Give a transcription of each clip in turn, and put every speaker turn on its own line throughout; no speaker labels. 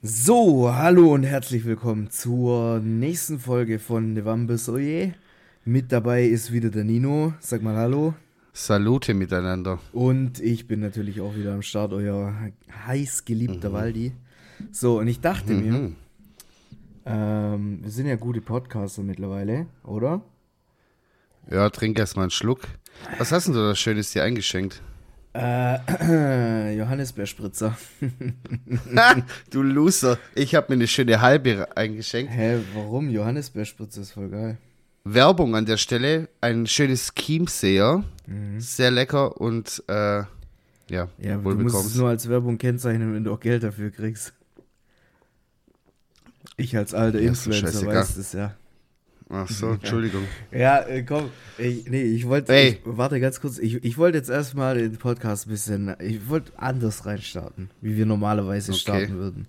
So, hallo und herzlich willkommen zur nächsten Folge von Nevambis Oje. Mit dabei ist wieder der Nino. Sag mal Hallo.
Salute miteinander.
Und ich bin natürlich auch wieder am Start, euer heiß geliebter mhm. Waldi. So, und ich dachte mhm. mir, ähm, wir sind ja gute Podcaster mittlerweile, oder?
Ja, trink erstmal einen Schluck. Was hast denn du da Schönes dir eingeschenkt?
Äh, Johannisbeerspritzer.
du Loser. Ich habe mir eine schöne halbe eingeschenkt.
Hä, warum? Johannisbeerspritzer ist voll geil.
Werbung an der Stelle. Ein schönes Chiemseer. Mhm. Sehr lecker und äh, ja,
ja du musst es nur als Werbung kennzeichnen, wenn du auch Geld dafür kriegst. Ich als alter ja, Influencer weiß das ja.
Ach so, Entschuldigung.
Ja, äh, komm, ich, nee, ich wollte, hey. warte ganz kurz, ich, ich wollte jetzt erstmal den Podcast ein bisschen, ich wollte anders reinstarten, wie wir normalerweise okay. starten würden.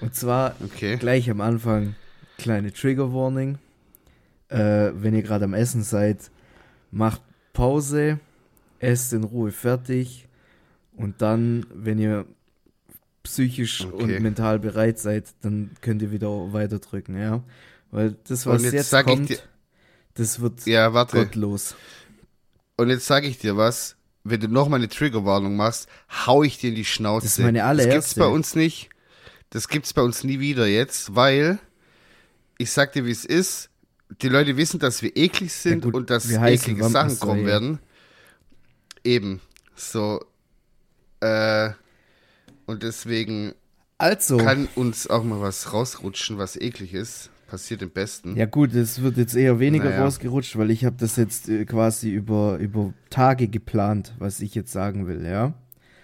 Und zwar okay. gleich am Anfang kleine Trigger Warning. Äh, wenn ihr gerade am Essen seid, macht Pause, esst in Ruhe fertig und dann, wenn ihr psychisch okay. und mental bereit seid, dann könnt ihr wieder weiterdrücken, ja. Weil das, was jetzt, jetzt kommt, dir, das wird
ja, warte.
gottlos.
Und jetzt sage ich dir was, wenn du nochmal eine Triggerwarnung machst, hau ich dir in die Schnauze.
Das ist meine allererste.
Das gibt's bei uns nicht. Das gibt's bei uns nie wieder jetzt, weil ich sag dir, wie es ist. Die Leute wissen, dass wir eklig sind ja gut, und dass eklige Sachen kommen werden. Eben. So. Äh, und deswegen
also.
kann uns auch mal was rausrutschen, was eklig ist passiert im Besten.
Ja gut, es wird jetzt eher weniger naja. rausgerutscht, weil ich habe das jetzt äh, quasi über, über Tage geplant, was ich jetzt sagen will, ja.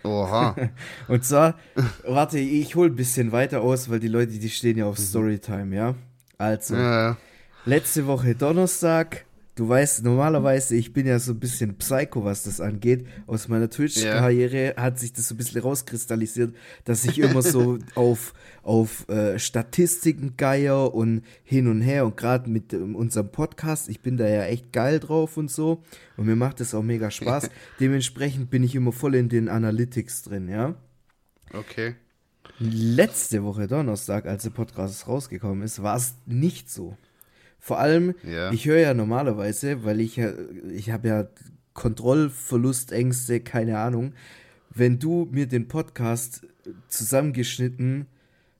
Oha.
Und zwar, warte, ich hole ein bisschen weiter aus, weil die Leute, die stehen ja auf mhm. Storytime, ja. Also, ja, ja. letzte Woche Donnerstag Du weißt, normalerweise, ich bin ja so ein bisschen Psycho, was das angeht. Aus meiner Twitch-Karriere yeah. hat sich das so ein bisschen rauskristallisiert, dass ich immer so auf, auf äh, Statistiken geier und hin und her. Und gerade mit ähm, unserem Podcast, ich bin da ja echt geil drauf und so. Und mir macht das auch mega Spaß. Dementsprechend bin ich immer voll in den Analytics drin, ja.
Okay.
Letzte Woche Donnerstag, als der Podcast rausgekommen ist, war es nicht so. Vor allem, ja. ich höre ja normalerweise, weil ich ja, ich habe ja Kontrollverlustängste, keine Ahnung. Wenn du mir den Podcast zusammengeschnitten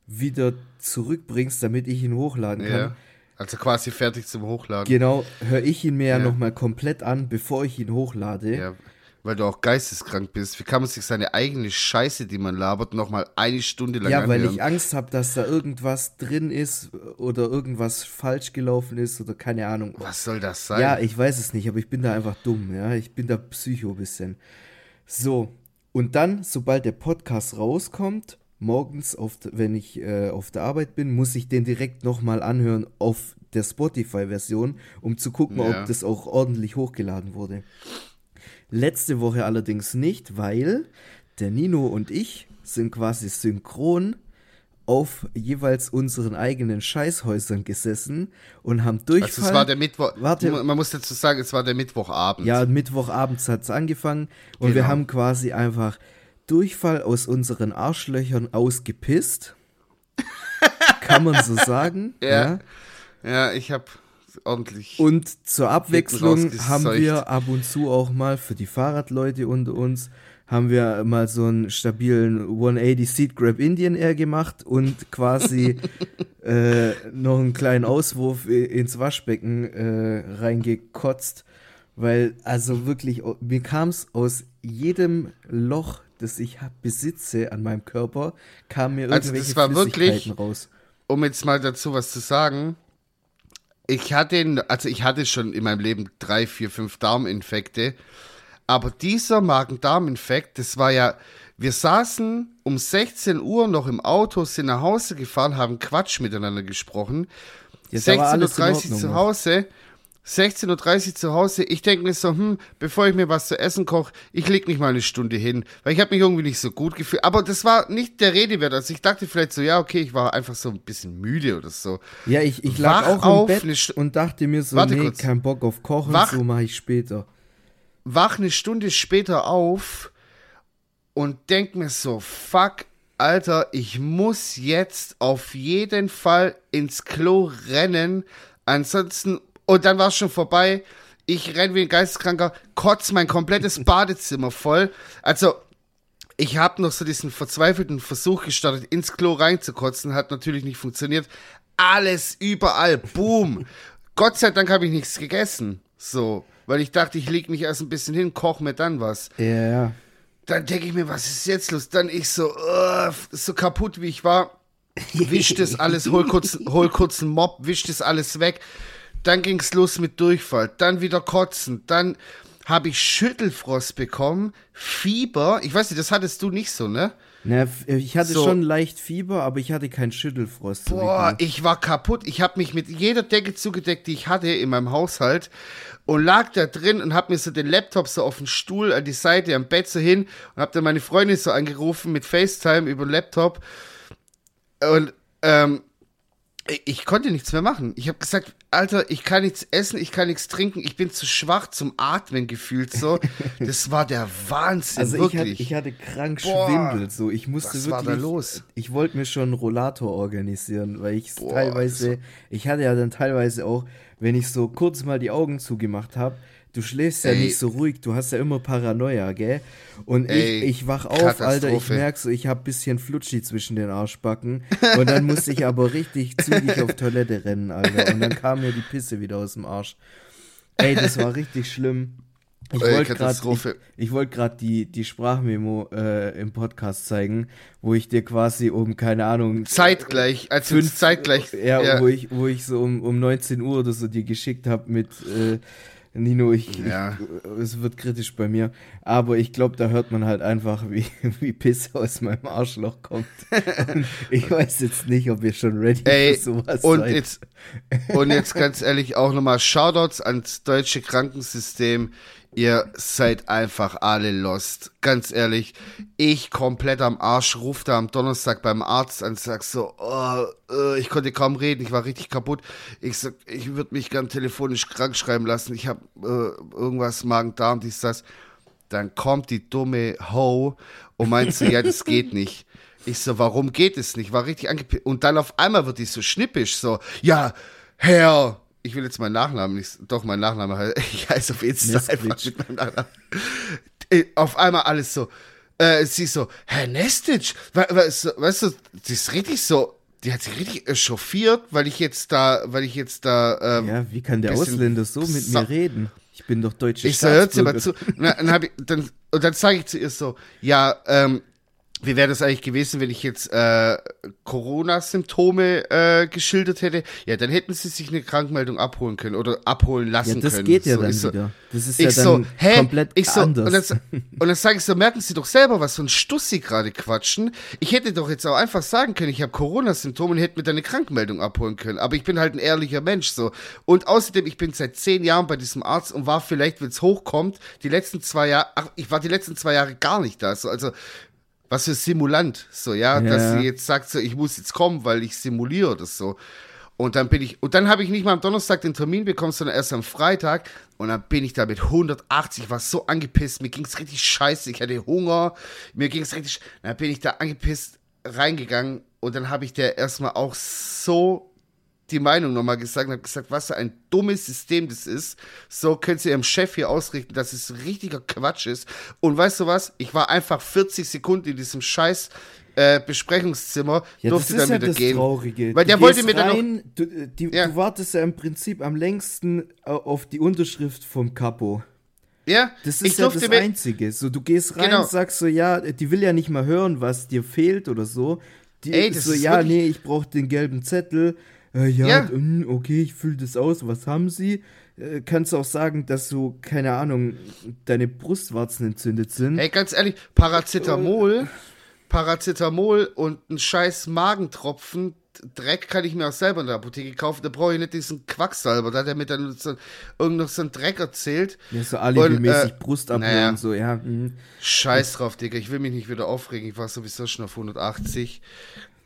wieder zurückbringst, damit ich ihn hochladen kann. Ja.
Also quasi fertig zum Hochladen.
Genau, höre ich ihn mir ja, ja nochmal komplett an, bevor ich ihn hochlade. Ja,
weil du auch geisteskrank bist. Wie kann man sich seine eigene Scheiße, die man labert, nochmal eine Stunde lang
Ja, anhören? weil ich Angst habe, dass da irgendwas drin ist oder irgendwas falsch gelaufen ist oder keine Ahnung.
Was soll das sein?
Ja, ich weiß es nicht, aber ich bin da einfach dumm, ja. Ich bin da Psycho bisschen. So, und dann, sobald der Podcast rauskommt, morgens, auf, wenn ich äh, auf der Arbeit bin, muss ich den direkt nochmal anhören auf der Spotify-Version, um zu gucken, ja. ob das auch ordentlich hochgeladen wurde. Letzte Woche allerdings nicht, weil der Nino und ich sind quasi synchron auf jeweils unseren eigenen Scheißhäusern gesessen und haben Durchfall. Also
es war der Mittwoch. Warte, man muss dazu sagen, es war der Mittwochabend.
Ja, Mittwochabends hat es angefangen und genau. wir haben quasi einfach Durchfall aus unseren Arschlöchern ausgepisst. Kann man so sagen.
ja. ja. Ja, ich habe ordentlich.
Und zur Abwechslung haben wir ab und zu auch mal für die Fahrradleute unter uns haben wir mal so einen stabilen 180 Seat Grab Indian Air gemacht und quasi äh, noch einen kleinen Auswurf ins Waschbecken äh, reingekotzt, weil also wirklich mir kam es aus jedem Loch, das ich besitze an meinem Körper, kam mir irgendwelche also das war wirklich, raus.
Um jetzt mal dazu was zu sagen, ich hatte, also ich hatte schon in meinem Leben drei, vier, fünf Darminfekte. Aber dieser Magen-Darm-Infekt, das war ja, wir saßen um 16 Uhr noch im Auto, sind nach Hause gefahren, haben Quatsch miteinander gesprochen. 16.30 Uhr zu Hause 16.30 Uhr zu Hause. Ich denke mir so, hm, bevor ich mir was zu essen koche, ich leg mich mal eine Stunde hin, weil ich habe mich irgendwie nicht so gut gefühlt. Aber das war nicht der Rede wert. Also ich dachte vielleicht so, ja, okay, ich war einfach so ein bisschen müde oder so.
Ja, ich, ich lag Wach auch im Bett und dachte mir so, Warte nee, kurz. kein Bock auf Kochen, Wach, so mache ich später.
Wach eine Stunde später auf und denk mir so, fuck, Alter, ich muss jetzt auf jeden Fall ins Klo rennen. Ansonsten, und dann war es schon vorbei. Ich renn wie ein Geisteskranker, kotz mein komplettes Badezimmer voll. Also, ich habe noch so diesen verzweifelten Versuch gestartet, ins Klo reinzukotzen. Hat natürlich nicht funktioniert. Alles überall, boom. Gott sei Dank habe ich nichts gegessen. So, weil ich dachte, ich leg mich erst ein bisschen hin, koch mir dann was.
Ja, ja.
Dann denke ich mir, was ist jetzt los? Dann ich so, uh, so kaputt wie ich war, wisch das alles, hol kurz, hol kurz einen Mob, wisch das alles weg. Dann ging's los mit Durchfall, dann wieder kotzen, dann habe ich Schüttelfrost bekommen, Fieber. Ich weiß nicht, das hattest du nicht so, ne?
Na, ich hatte so. schon leicht Fieber, aber ich hatte keinen Schüttelfrost.
Boah, ich war kaputt. Ich habe mich mit jeder Decke zugedeckt, die ich hatte in meinem Haushalt und lag da drin und habe mir so den Laptop so auf den Stuhl an die Seite am Bett so hin und habe dann meine Freundin so angerufen mit FaceTime über den Laptop und ähm, ich konnte nichts mehr machen. Ich habe gesagt, Alter, ich kann nichts essen, ich kann nichts trinken, ich bin zu schwach zum Atmen gefühlt so. Das war der Wahnsinn, also wirklich.
Ich hatte, ich hatte krank Boah, Schwindel so. Ich musste was wirklich. Was war da los? Ich wollte mir schon einen Rollator organisieren, weil ich teilweise, so. ich hatte ja dann teilweise auch, wenn ich so kurz mal die Augen zugemacht habe, du schläfst ja Ey. nicht so ruhig, du hast ja immer Paranoia, gell? Und Ey, ich, ich wach auf, Alter, ich merk so, ich hab bisschen Flutschi zwischen den Arschbacken. Und dann musste ich aber richtig zügig auf Toilette rennen, Alter. Und dann kam mir die Pisse wieder aus dem Arsch. Ey, das war richtig schlimm. Ich wollte gerade ich, ich wollt die, die Sprachmemo äh, im Podcast zeigen, wo ich dir quasi um, keine Ahnung.
Zeitgleich, als fünf, zeitgleich.
Ja, ja, Wo, ich, wo ich so um, um 19 Uhr oder so dir geschickt habe mit. Äh, Nino, ich, ja. ich, es wird kritisch bei mir, aber ich glaube, da hört man halt einfach, wie, wie Pisse aus meinem Arschloch kommt. Ich weiß jetzt nicht, ob ihr schon ready
Ey, für sowas und seid. Jetzt, und jetzt ganz ehrlich auch nochmal Shoutouts ans deutsche Krankensystem. Ihr seid einfach alle lost. Ganz ehrlich, ich komplett am Arsch, ruf da am Donnerstag beim Arzt an, sag so, oh, äh, ich konnte kaum reden, ich war richtig kaputt. Ich sag, ich würde mich gern telefonisch krank schreiben lassen. Ich habe äh, irgendwas Magen-Darm, dies, das. Dann kommt die dumme Ho und meint so, ja, das geht nicht. Ich so, warum geht es nicht? War richtig angepisst. Und dann auf einmal wird die so schnippisch, so, ja, Herr, ich will jetzt meinen Nachnamen nicht, doch mein Nachname, ich heiße auf Insta einfach mit meinem Nachnamen. Äh, auf einmal alles so, äh, sie so, Herr Nestic, weißt du, weißt du, die ist richtig so, die hat sich richtig echauffiert, weil ich jetzt da, weil ich jetzt da,
ähm, Ja, wie kann der Ausländer so mit mir reden? Ich bin doch deutsche
Ich so, hört sie mal zu. Und dann, ich, dann, und dann sage ich zu ihr so, ja, ähm, wie wäre das eigentlich gewesen, wenn ich jetzt äh, Corona-Symptome äh, geschildert hätte? Ja, dann hätten sie sich eine Krankmeldung abholen können oder abholen lassen ja,
das
können.
Das geht ja so, dann so, wieder. Das ist ja dann so, hä? komplett
ich so,
anders.
Und dann, und dann sage ich so, merken Sie doch selber, was so ein Stuss Sie gerade quatschen. Ich hätte doch jetzt auch einfach sagen können, ich habe Corona-Symptome und hätte mir dann eine Krankmeldung abholen können. Aber ich bin halt ein ehrlicher Mensch so. Und außerdem, ich bin seit zehn Jahren bei diesem Arzt und war vielleicht, wenn es hochkommt, die letzten zwei Jahre, ach, ich war die letzten zwei Jahre gar nicht da. So, also was für Simulant, so, ja, ja. dass sie jetzt sagt, so, ich muss jetzt kommen, weil ich simuliere das so. Und dann bin ich, und dann habe ich nicht mal am Donnerstag den Termin bekommen, sondern erst am Freitag. Und dann bin ich da mit 180, war so angepisst, mir ging es richtig scheiße, ich hatte Hunger, mir ging es richtig, dann bin ich da angepisst reingegangen und dann habe ich der erstmal auch so die Meinung nochmal gesagt und habe gesagt, was für ein dummes System das ist. So könnt ihr ihrem Chef hier ausrichten, dass es richtiger Quatsch ist. Und weißt du was? Ich war einfach 40 Sekunden in diesem scheiß äh, Besprechungszimmer,
ja, durfte dann ja wieder das gehen. Traurige.
Weil du der wollte mir dann noch,
du, die, ja. du wartest ja im Prinzip am längsten äh, auf die Unterschrift vom Capo.
Ja,
das ist ja das Einzige. So, du gehst rein genau. und sagst so, ja, die will ja nicht mal hören, was dir fehlt oder so. Die Ey, das so, ist ja, nee, ich brauche den gelben Zettel äh, ja, ja. Und, okay, ich fülle das aus, was haben sie? Äh, kannst du auch sagen, dass du, keine Ahnung, deine Brustwarzen entzündet sind?
Ey, ganz ehrlich, Paracetamol, Paracetamol und ein scheiß Magentropfen, Dreck kann ich mir auch selber in der Apotheke kaufen. Da brauche ich nicht diesen Quacksalber. Da hat er mir dann so, irgend noch so einen Dreck erzählt.
Ja, so alibimäßig äh, Brust naja, so, ja. Mhm.
Scheiß drauf, Digga. Ich will mich nicht wieder aufregen. Ich war sowieso schon auf 180.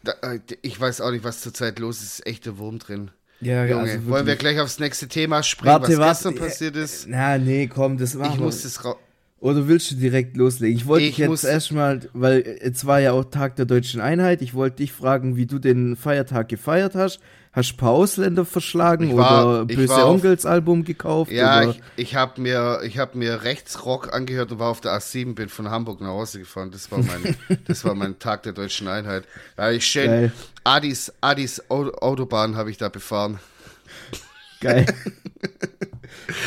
Da, äh, ich weiß auch nicht, was zurzeit los ist. ist echt der Wurm drin. Ja, Junge, also wollen wir gleich aufs nächste Thema springen,
warte,
was
warte,
gestern passiert ist?
Na, nee, komm, das war.
Ich muss das raus.
Oder willst du direkt loslegen? Ich wollte dich jetzt erstmal, weil es war ja auch Tag der deutschen Einheit, ich wollte dich fragen, wie du den Feiertag gefeiert hast. Hast du ein paar Ausländer verschlagen war, oder Böse Onkels Album gekauft?
Ja,
oder?
ich, ich habe mir, hab mir Rechtsrock angehört und war auf der A7, bin von Hamburg nach Hause gefahren. Das war mein, das war mein Tag der deutschen Einheit. Ja, ich schön Adis, Adis Autobahn habe ich da befahren.
Geil.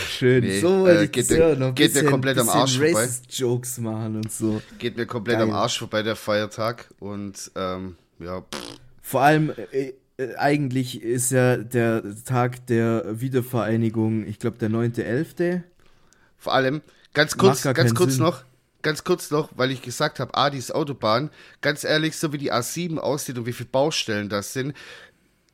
Schön. Nee,
so, äh, geht, mir, noch geht bisschen, mir komplett am Arsch vorbei.
Jokes machen und so.
Geht mir komplett Geil. am Arsch vorbei, der Feiertag. Und ähm, ja.
Vor allem, äh, eigentlich ist ja der Tag der Wiedervereinigung, ich glaube, der 9.11.
Vor allem, ganz kurz, ganz kurz Sinn. noch, ganz kurz noch, weil ich gesagt habe, Adis Autobahn, ganz ehrlich, so wie die A7 aussieht und wie viele Baustellen das sind,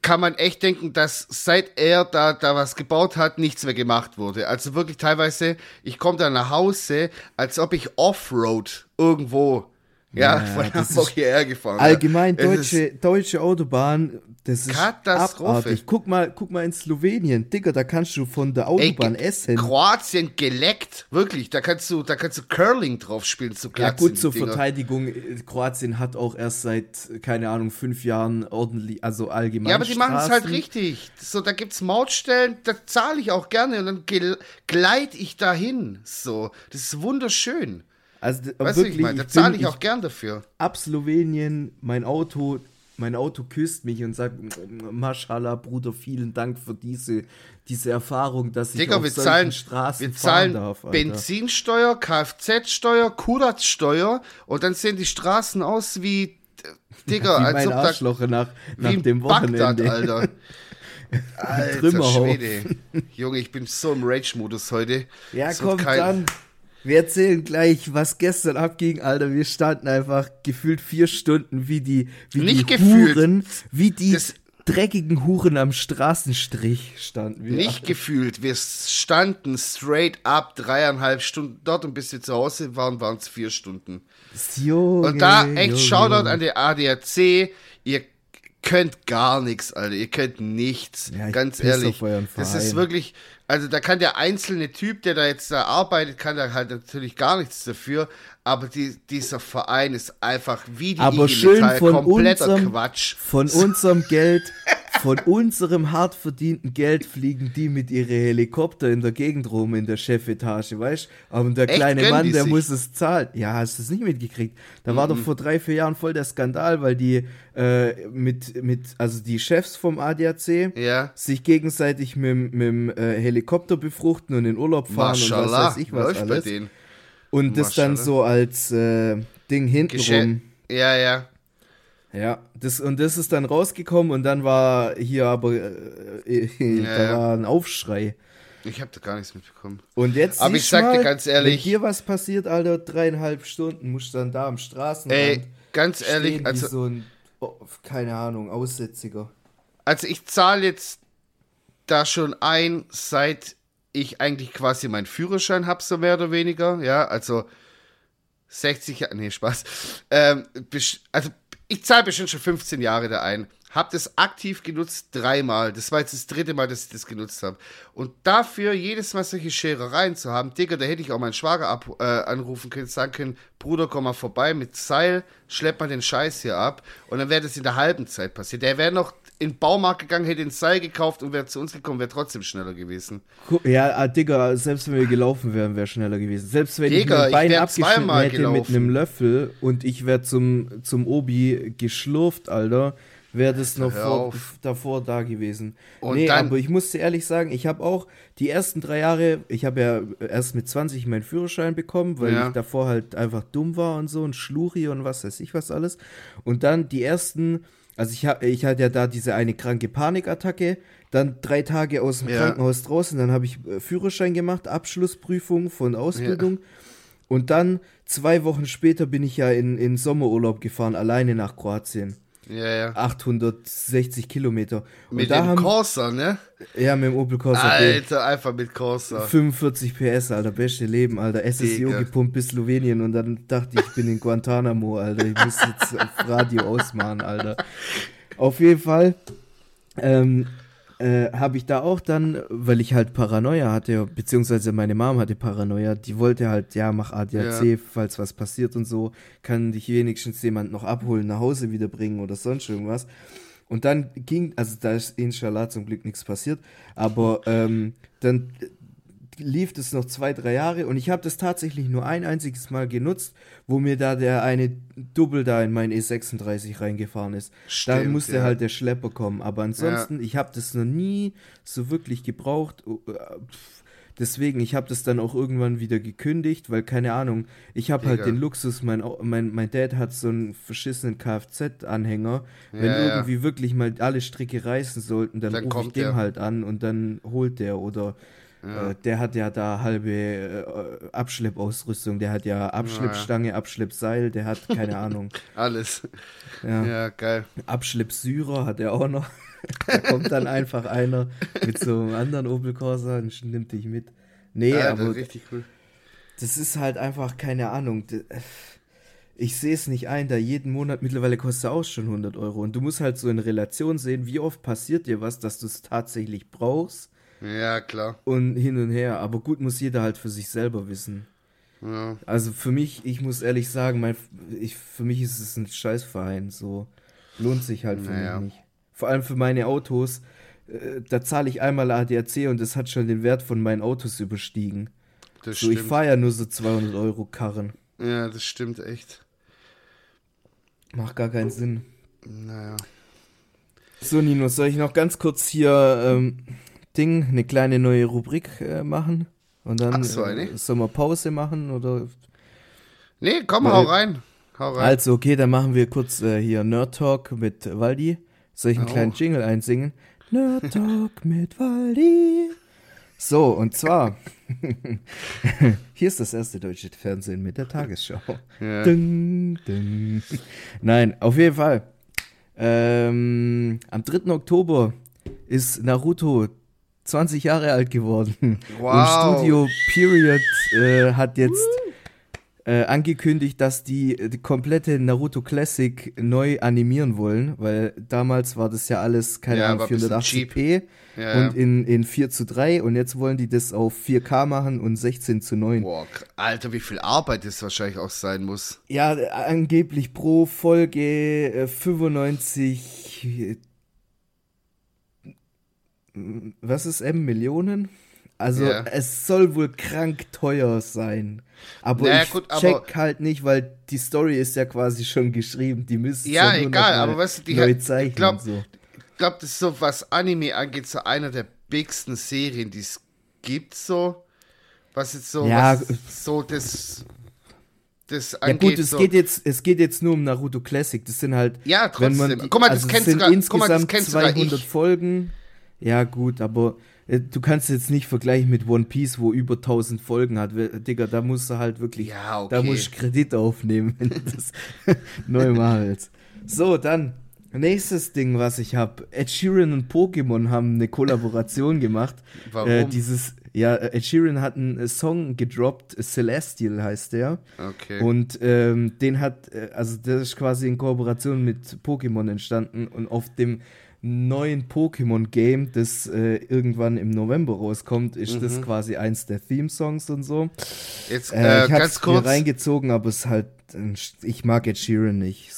kann man echt denken, dass seit er da, da was gebaut hat, nichts mehr gemacht wurde. Also wirklich teilweise, ich komme da nach Hause, als ob ich Offroad irgendwo ja, ja von Hamburg hierher gefahren.
Allgemein deutsche, deutsche Autobahn das ist.
Abartig.
Guck mal, guck mal in Slowenien, Digga, da kannst du von der Autobahn Ey, essen.
Kroatien geleckt, wirklich. Da kannst du, da kannst du Curling drauf spielen zu
Ja gut, zur Dinger. Verteidigung, äh, Kroatien hat auch erst seit, keine Ahnung, fünf Jahren ordentlich, also allgemein. Ja,
aber die machen es halt richtig. So, da gibt's Mautstellen, da zahle ich auch gerne und dann gleite ich dahin. So, das ist wunderschön.
Also weißt wirklich, ich meine,
da zahle ich auch gern dafür.
Ab Slowenien, mein Auto mein Auto küsst mich und sagt, Maschallah, Bruder, vielen Dank für diese, diese Erfahrung, dass ich
Digga, auf wir solchen zahlen, Straßen wir zahlen darf, Alter. Benzinsteuer, Kfz-Steuer, Kuratsteuer und dann sehen die Straßen aus wie, Digga,
wie als ob Arschloch da, nach, nach dem Wochenende.
Bagdad, Alter. Alter Schwede. Junge, ich bin so im Rage-Modus heute.
Ja, so komm dann. Wir erzählen gleich, was gestern abging, Alter. Wir standen einfach gefühlt vier Stunden wie die, wie
Nicht
die
gefühlt.
Huren, wie die das dreckigen Huren am Straßenstrich standen wir.
Nicht gefühlt. Wir standen straight up dreieinhalb Stunden dort und bis wir zu Hause waren, waren es vier Stunden.
Junge,
und da echt Junge. Shoutout an der ADAC. Ihr könnt gar nichts, Alter. Ihr könnt nichts. Ja, ganz ehrlich. Das ist wirklich, also da kann der einzelne Typ, der da jetzt da arbeitet, kann da halt natürlich gar nichts dafür. Aber die, dieser Verein ist einfach wie die
aber IG schön Metall, von kompletter unserem, Quatsch. Von unserem Geld, von unserem hart verdienten Geld fliegen die mit ihren Helikopter in der Gegend rum in der Chefetage, weißt? Aber der Echt, kleine Mann, der sich? muss es zahlen. Ja, hast du es nicht mitgekriegt? Da mhm. war doch mhm. vor drei, vier Jahren voll der Skandal, weil die äh, mit, mit, also die Chefs vom ADAC
ja.
sich gegenseitig mit, mit dem äh, Helikopter befruchten und in Urlaub fahren Maschallah. und was weiß ich was Läuft alles. Bei denen. Und das dann so als äh, Ding hintenrum.
Ja, ja.
Ja, das, und das ist dann rausgekommen und dann war hier aber äh, äh, ja, da war ein Aufschrei.
Ich habe da gar nichts mitbekommen.
Und jetzt
Aber ich sag mal, dir ganz ehrlich, wenn
hier was passiert, Alter, dreieinhalb Stunden musst du dann da am Straßenrand
Ey, ganz ehrlich,
also so ein oh, keine Ahnung, Aussätziger.
Also ich zahle jetzt da schon ein, seit ich eigentlich quasi meinen Führerschein habe, so mehr oder weniger, ja, also 60 Jahre, nee, Spaß. Ähm, also ich zahle bestimmt schon 15 Jahre da ein. Hab das aktiv genutzt dreimal. Das war jetzt das dritte Mal, dass ich das genutzt habe. Und dafür jedes Mal solche Scherereien zu haben, Digga, da hätte ich auch meinen Schwager ab, äh, anrufen können, sagen können, Bruder, komm mal vorbei mit Seil, schlepp mal den Scheiß hier ab. Und dann wäre das in der halben Zeit passiert. Der wäre noch in den Baumarkt gegangen, hätte den Seil gekauft und wäre zu uns gekommen, wäre trotzdem schneller gewesen.
Ja, ah, Digga, selbst wenn wir gelaufen wären, wäre schneller gewesen. Selbst wenn Digga, ich mein Bein abgeschnitten hätte gelaufen. mit einem Löffel und ich wäre zum, zum Obi geschlurft, Alter, wäre das noch vor, davor da gewesen. Und nee, aber ich musste ehrlich sagen, ich habe auch die ersten drei Jahre, ich habe ja erst mit 20 meinen Führerschein bekommen, weil ja. ich davor halt einfach dumm war und so und Schluri und was weiß ich was alles. Und dann die ersten also ich, hab, ich hatte ja da diese eine kranke Panikattacke, dann drei Tage aus dem ja. Krankenhaus draußen, dann habe ich äh, Führerschein gemacht, Abschlussprüfung von Ausbildung. Ja. Und dann zwei Wochen später bin ich ja in, in Sommerurlaub gefahren, alleine nach Kroatien.
Ja, ja.
860 Kilometer.
mit dem haben, Corsa, ne?
Ja, mit dem Opel Corsa.
Alter, B. einfach mit Corsa.
45 PS, Alter, beste Leben, Alter. SSIO Digga. gepumpt bis Slowenien und dann dachte ich, ich bin in Guantanamo, Alter. Ich muss jetzt auf Radio ausmachen, Alter. Auf jeden Fall. Ähm, äh, habe ich da auch dann, weil ich halt Paranoia hatte, beziehungsweise meine Mom hatte Paranoia, die wollte halt, ja, mach ADAC, ja. falls was passiert und so, kann dich wenigstens jemand noch abholen, nach Hause wiederbringen oder sonst irgendwas. Und dann ging, also da ist inshallah zum Glück nichts passiert, aber ähm, dann lief das noch zwei, drei Jahre und ich habe das tatsächlich nur ein einziges Mal genutzt, wo mir da der eine Double da in mein E36 reingefahren ist. Stimmt, da musste ja. halt der Schlepper kommen. Aber ansonsten, ja. ich habe das noch nie so wirklich gebraucht. Äh, deswegen, ich habe das dann auch irgendwann wieder gekündigt, weil keine Ahnung, ich habe halt den Luxus, mein, mein, mein Dad hat so einen verschissenen Kfz-Anhänger. Ja, Wenn irgendwie wirklich mal alle Stricke reißen sollten, dann, dann rufe ich dem halt an und dann holt der oder ja. Äh, der hat ja da halbe äh, Abschleppausrüstung, der hat ja Abschleppstange, ja. Abschleppseil, der hat keine Ahnung.
Alles. Ja. ja, geil.
Abschleppsyrer hat er auch noch. da kommt dann einfach einer mit so einem anderen Opel Corsa und nimmt dich mit. Nee, ja, aber. Das richtig cool. Das ist halt einfach keine Ahnung. Ich sehe es nicht ein, da jeden Monat mittlerweile kostet auch schon 100 Euro. Und du musst halt so in Relation sehen, wie oft passiert dir was, dass du es tatsächlich brauchst
ja, klar.
Und hin und her. Aber gut muss jeder halt für sich selber wissen. Ja. Also für mich, ich muss ehrlich sagen, mein, ich, für mich ist es ein Scheißverein. So lohnt sich halt für naja. mich nicht. Vor allem für meine Autos. Äh, da zahle ich einmal ADAC und das hat schon den Wert von meinen Autos überstiegen. Das so, stimmt. ich fahre ja nur so 200 Euro Karren.
Ja, das stimmt echt.
Macht gar keinen Sinn.
Naja.
So, Nino, soll ich noch ganz kurz hier ähm, Ding, eine kleine neue Rubrik äh, machen und dann so, äh, sollen wir Pause machen oder?
Nee, komm, Weil, hau rein. Hau rein.
Also, okay, dann machen wir kurz äh, hier Nerd Talk mit Waldi. Soll ich einen oh. kleinen Jingle einsingen? Nerd Talk mit Waldi. So, und zwar, hier ist das erste deutsche Fernsehen mit der Tagesschau. Ja. Ding, ding. Nein, auf jeden Fall. Ähm, am 3. Oktober ist Naruto 20 Jahre alt geworden. Wow. Und Studio Period äh, hat jetzt äh, angekündigt, dass die, die, komplette Naruto Classic neu animieren wollen, weil damals war das ja alles, keine ja, Ahnung, 480p ja, und in, in 4 zu 3 und jetzt wollen die das auf 4K machen und 16 zu 9. Boah,
Alter, wie viel Arbeit das wahrscheinlich auch sein muss.
Ja, angeblich pro Folge äh, 95 was ist M, Millionen? Also yeah. es soll wohl krank teuer sein. Aber naja, ich gut, check aber halt nicht, weil die Story ist ja quasi schon geschrieben. Die müssen
ja egal, aber was die neu zeichnen. Ich glaube, so. glaub, das ist so, was Anime angeht, so einer der bigsten Serien, die es gibt, so. Was jetzt so, ja, so das das
angeht. Ja gut, es so. geht jetzt, es geht jetzt nur um Naruto Classic. Das sind halt,
ja trotzdem.
Wenn man, guck mal, das also kennst sogar, insgesamt guck mal, das kennst 200 Folgen. Ja, gut, aber äh, du kannst jetzt nicht vergleichen mit One Piece, wo über 1000 Folgen hat. Digga, da musst du halt wirklich, ja, okay. da musst du Kredit aufnehmen, wenn du das neu machst. So, dann nächstes Ding, was ich habe. Ed Sheeran und Pokémon haben eine Kollaboration gemacht. Warum? Äh, dieses, ja, Ed Sheeran hat einen Song gedroppt, Celestial heißt der.
Okay.
Und ähm, den hat, äh, also das ist quasi in Kooperation mit Pokémon entstanden und auf dem neuen Pokémon-Game, das äh, irgendwann im November rauskommt, ist mhm. das quasi eins der Theme-Songs und so. Jetzt, äh, äh, ich hab's mir reingezogen, aber es ist halt, ich mag Ed Sheeran nicht.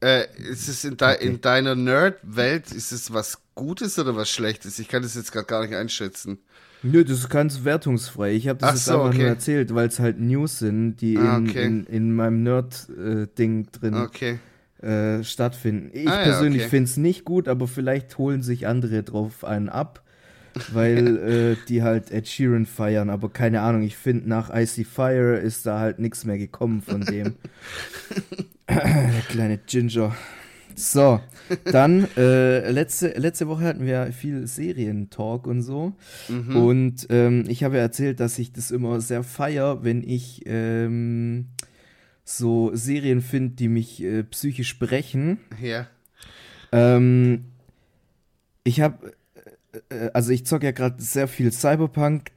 Äh, ist es in, de okay. in deiner Nerd-Welt, ist es was Gutes oder was Schlechtes? Ich kann das jetzt gerade gar nicht einschätzen.
Nö, das ist ganz wertungsfrei. Ich habe das Ach jetzt so, einfach okay. nur erzählt, weil es halt News sind, die ah, okay. in, in, in, meinem Nerd-Ding äh, drin
okay.
Äh, stattfinden. Ich ah, persönlich ja, okay. finde es nicht gut, aber vielleicht holen sich andere drauf einen ab, weil äh, die halt Ed Sheeran feiern. Aber keine Ahnung, ich finde nach Icy Fire ist da halt nichts mehr gekommen von dem. Der kleine Ginger. So, dann äh, letzte, letzte Woche hatten wir viel Serientalk und so. Mhm. Und ähm, ich habe ja erzählt, dass ich das immer sehr feier, wenn ich ähm, so Serien finde, die mich äh, psychisch brechen.
Ja.
Ähm, ich habe, äh, also ich zocke ja gerade sehr viel Cyberpunk.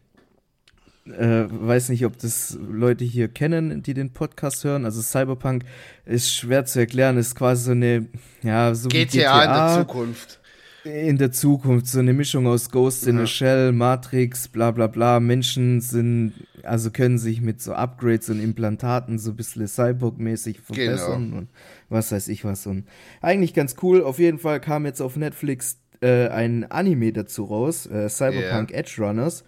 Äh, weiß nicht, ob das Leute hier kennen, die den Podcast hören. Also Cyberpunk ist schwer zu erklären, ist quasi so eine, ja, so
GTA, GTA in der Zukunft.
In der Zukunft, so eine Mischung aus Ghost in ja. a Shell, Matrix, bla bla bla. Menschen sind, also können sich mit so Upgrades und Implantaten so ein bisschen Cyborg-mäßig verbessern genau. und was weiß ich was. Und eigentlich ganz cool. Auf jeden Fall kam jetzt auf Netflix äh, ein Anime dazu raus, äh, Cyberpunk yeah. Edge Runners.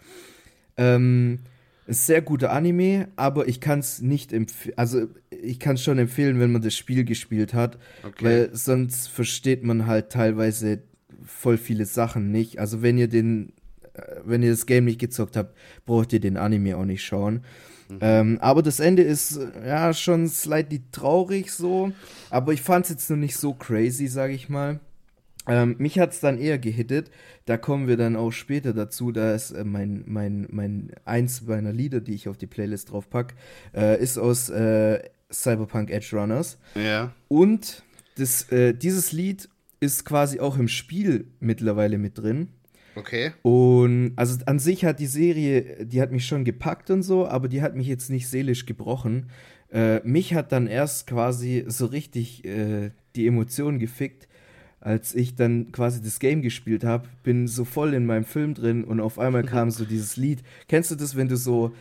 Ähm, ist sehr guter Anime, aber ich kann es nicht empfehlen. Also, ich kann es schon empfehlen, wenn man das Spiel gespielt hat, okay. weil sonst versteht man halt teilweise voll viele Sachen nicht. Also, wenn ihr den, äh, wenn ihr das Game nicht gezockt habt, braucht ihr den Anime auch nicht schauen. Mhm. Ähm, aber das Ende ist ja schon slightly traurig so, aber ich fand es jetzt noch nicht so crazy, sag ich mal. Ähm, mich hat es dann eher gehittet. Da kommen wir dann auch später dazu. Da ist äh, mein, mein, mein eins meiner Lieder, die ich auf die Playlist drauf packe, äh, ist aus äh, Cyberpunk Edge Runners.
Ja.
Und das, äh, dieses Lied ist quasi auch im Spiel mittlerweile mit drin.
Okay.
Und also an sich hat die Serie, die hat mich schon gepackt und so, aber die hat mich jetzt nicht seelisch gebrochen. Äh, mich hat dann erst quasi so richtig äh, die Emotionen gefickt, als ich dann quasi das Game gespielt habe, bin so voll in meinem Film drin und auf einmal kam so dieses Lied. Kennst du das, wenn du so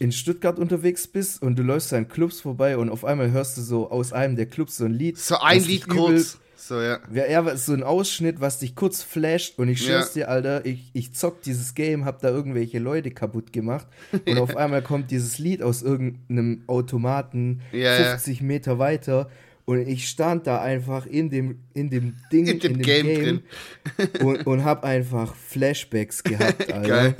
in Stuttgart unterwegs bist und du läufst an Clubs vorbei und auf einmal hörst du so aus einem der Clubs so ein Lied.
So ein Lied kurz. So, ja.
Ja, so ein Ausschnitt, was dich kurz flasht und ich schwör's ja. dir, Alter, ich, ich zock dieses Game, hab da irgendwelche Leute kaputt gemacht und auf einmal kommt dieses Lied aus irgendeinem Automaten ja, 50 Meter weiter und ich stand da einfach in dem, in dem Ding, in dem, in dem Game, Game und, und hab einfach Flashbacks gehabt, Alter. Geil.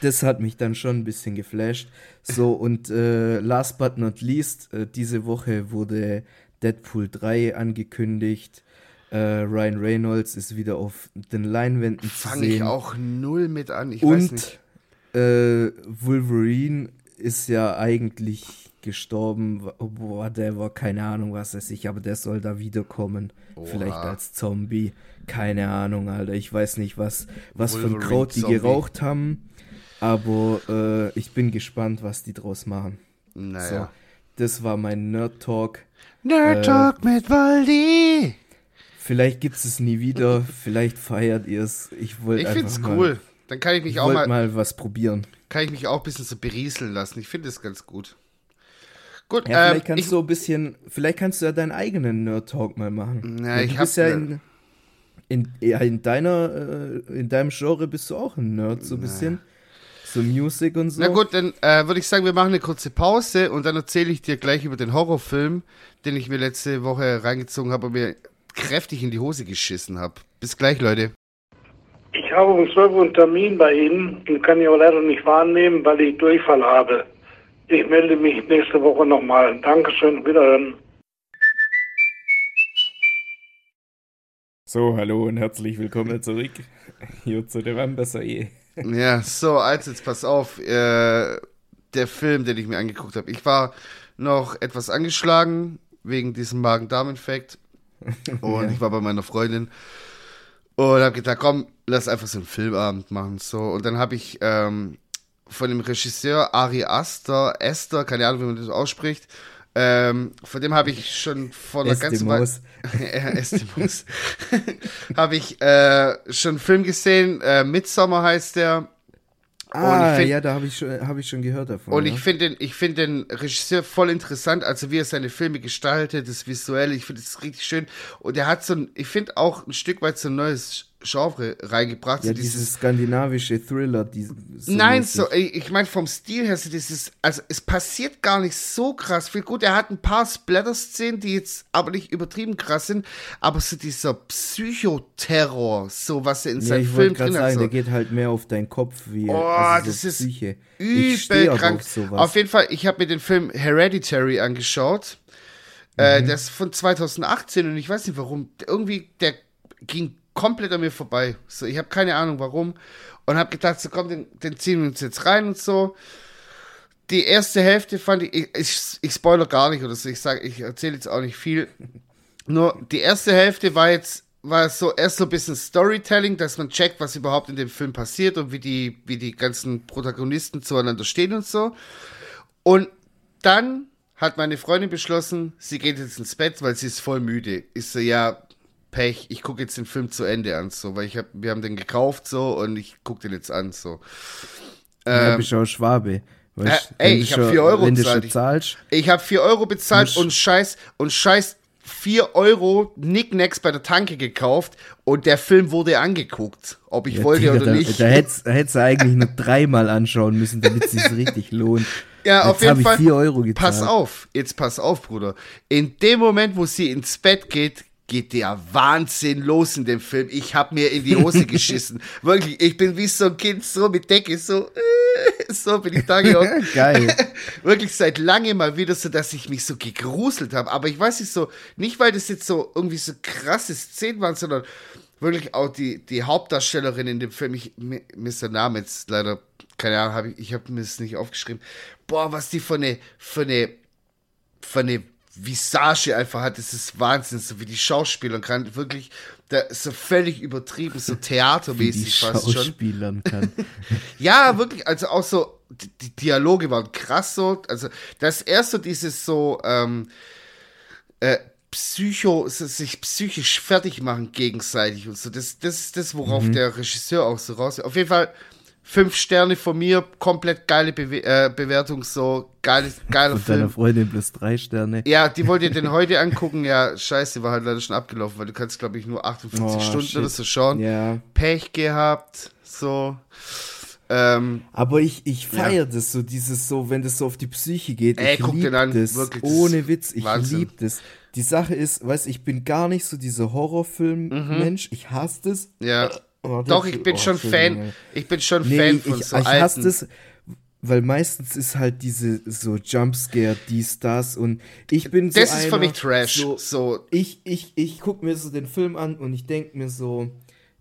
Das hat mich dann schon ein bisschen geflasht. So, und äh, last but not least, äh, diese Woche wurde Deadpool 3 angekündigt. Äh, Ryan Reynolds ist wieder auf den Leinwänden
Fang zu sehen. Fange ich auch null mit an, ich
und,
weiß nicht.
Äh, Wolverine ist ja eigentlich gestorben, boah, der war keine Ahnung, was er sich, aber der soll da wiederkommen. Oha. Vielleicht als Zombie. Keine Ahnung, Alter. Ich weiß nicht, was, was für ein Kraut die Zombie. geraucht haben. Aber äh, ich bin gespannt, was die draus machen.
Naja. So,
das war mein Nerd Talk.
Nerd Talk äh, mit Waldi.
Vielleicht gibt es nie wieder. vielleicht feiert ihr es. Ich wollte
Ich finde es cool. Dann kann ich mich ich auch mal,
mal was probieren.
Kann ich mich auch ein bisschen so berieseln lassen. Ich finde es ganz gut. Gut,
ja, vielleicht ähm, kannst ich, du ein bisschen, vielleicht kannst du ja deinen eigenen Nerd Talk mal machen.
Ja, ich
du bist ja in, in, ja, in deiner, äh, in deinem Genre bist du auch ein Nerd, so ein bisschen. So Music und so.
Na gut, dann äh, würde ich sagen, wir machen eine kurze Pause und dann erzähle ich dir gleich über den Horrorfilm, den ich mir letzte Woche reingezogen habe und mir kräftig in die Hose geschissen habe. Bis gleich, Leute.
Ich habe um 12 Uhr einen Termin bei Ihnen und kann ihn aber leider nicht wahrnehmen, weil ich Durchfall habe. Ich melde mich nächste Woche nochmal. Dankeschön, wiederhören.
So, hallo und herzlich willkommen zurück hier zu der Wambasae.
Ja, so, also jetzt pass auf, äh, der Film, den ich mir angeguckt habe. Ich war noch etwas angeschlagen wegen diesem Magen-Darm-Infekt und ja. ich war bei meiner Freundin und habe gedacht, komm, lass einfach so einen Filmabend machen. So, und dann habe ich ähm, von dem Regisseur Ari Aster, Esther, keine Ahnung, wie man das ausspricht. Ähm, von dem habe ich schon vor einer ganzen Weile. Estimos. habe ich äh, schon einen Film gesehen. Äh, Midsommer heißt der.
Ah, find, ja, da habe ich, schon, hab ich schon gehört davon.
Und
ja.
ich finde den, find den Regisseur voll interessant, also wie er seine Filme gestaltet, das Visuelle, ich finde das richtig schön. Und er hat so ein, ich finde auch ein Stück weit so ein neues Genre reingebracht.
Ja, so dieses, dieses skandinavische Thriller. Die, so
nein, so, ich meine vom Stil her, so dieses, also es passiert gar nicht so krass viel. Gut, er hat ein paar Splatter-Szenen, die jetzt aber nicht übertrieben krass sind, aber so dieser Psychoterror, so was er in ja, seinem Film drin hat. So.
Der geht halt mehr auf deinen Kopf wie
oh, also so das Psyche. ist übel krank. Auf, auf, jeden Fall, ich habe mir den Film Hereditary angeschaut. Äh, mhm. Äh, der ist von 2018 und ich weiß nicht warum. Irgendwie, der ging komplett an mir vorbei. So, ich habe keine Ahnung warum. Und habe gedacht, so komm, den, den ziehen wir uns jetzt rein und so. Die erste Hälfte fand ich, ich, ich, ich spoiler gar nicht oder so, ich sage, ich erzähle jetzt auch nicht viel. Nur die erste Hälfte war jetzt, war so erst so ein bisschen Storytelling, dass man checkt, was überhaupt in dem Film passiert und wie die, wie die ganzen Protagonisten zueinander stehen und so. Und dann hat meine Freundin beschlossen, sie geht jetzt ins Bett, weil sie ist voll müde. Ich so, ja, Pech, ich gucke jetzt den Film zu Ende an, so, weil ich hab, wir haben den gekauft so und ich gucke den jetzt an, so.
Ähm, ja, bist auch Schwabe.
Weißt, äh, ey, ich habe 4 Euro bezahlt. Ich, ich habe 4 Euro bezahlt und scheiß, und scheiß 4 Euro Nicknacks bei der Tanke gekauft und der Film wurde angeguckt, ob ich ja, wollte Digga, oder nicht.
Da, da hättest du eigentlich nur dreimal anschauen müssen, damit es sich richtig lohnt.
Ja, Jetzt auf jeden Fall. 4 Euro gezahlt. Pass auf, jetzt pass auf, Bruder. In dem Moment, wo sie ins Bett geht, geht der Wahnsinn los in dem Film. Ich habe mir in die Hose geschissen. Wirklich, ich bin wie so ein Kind, so mit Decke, so, äh, so bin ich da gehockt. Geil. Wirklich seit lange mal wieder so, dass ich mich so gegruselt habe. Aber ich weiß nicht so, nicht weil das jetzt so irgendwie so krasse Szenen waren, sondern wirklich auch die, die Hauptdarstellerin in dem Film. Ich, mir, mir ist der Name jetzt leider, keine Ahnung, hab ich, ich habe mir das nicht aufgeschrieben. Boah, was die für eine, für eine, für eine Visage einfach hat, das ist Wahnsinn, so wie die Schauspieler kann wirklich da so völlig übertrieben, so theatermäßig fast schon. Kann. ja, wirklich, also auch so, die, die, Dialoge waren krass so, also das erste dieses so, ähm, äh, Psycho, so, sich psychisch fertig machen gegenseitig und so, das, das ist das, worauf mhm. der Regisseur auch so raus, auf jeden Fall, Fünf Sterne von mir, komplett geile Bewe äh, Bewertung, so geiles, geiler von Film.
deiner Freundin plus drei Sterne.
Ja, die wollte den heute angucken. Ja, scheiße, war halt leider schon abgelaufen, weil du kannst, glaube ich, nur 58 oh, Stunden shit. oder so schauen. Ja. Pech gehabt, so. Ähm,
Aber ich, ich feiere ja. das so, dieses so, wenn das so auf die Psyche geht. Ey, ich guck den an, das, wirklich. Ohne Witz, ich liebe das. Die Sache ist, weißt ich bin gar nicht so dieser Horrorfilm-Mensch. Mhm. Ich hasse das.
Ja. Oh, Doch, ich bin oh, schon Fan. Ich bin schon nee, Fan von
ich, so ich alten. hasse das, weil meistens ist halt diese so Jumpscare, dies, das und ich bin so
Das ist einer, für mich Trash. So, so.
Ich, ich, ich guck mir so den Film an und ich denk mir so,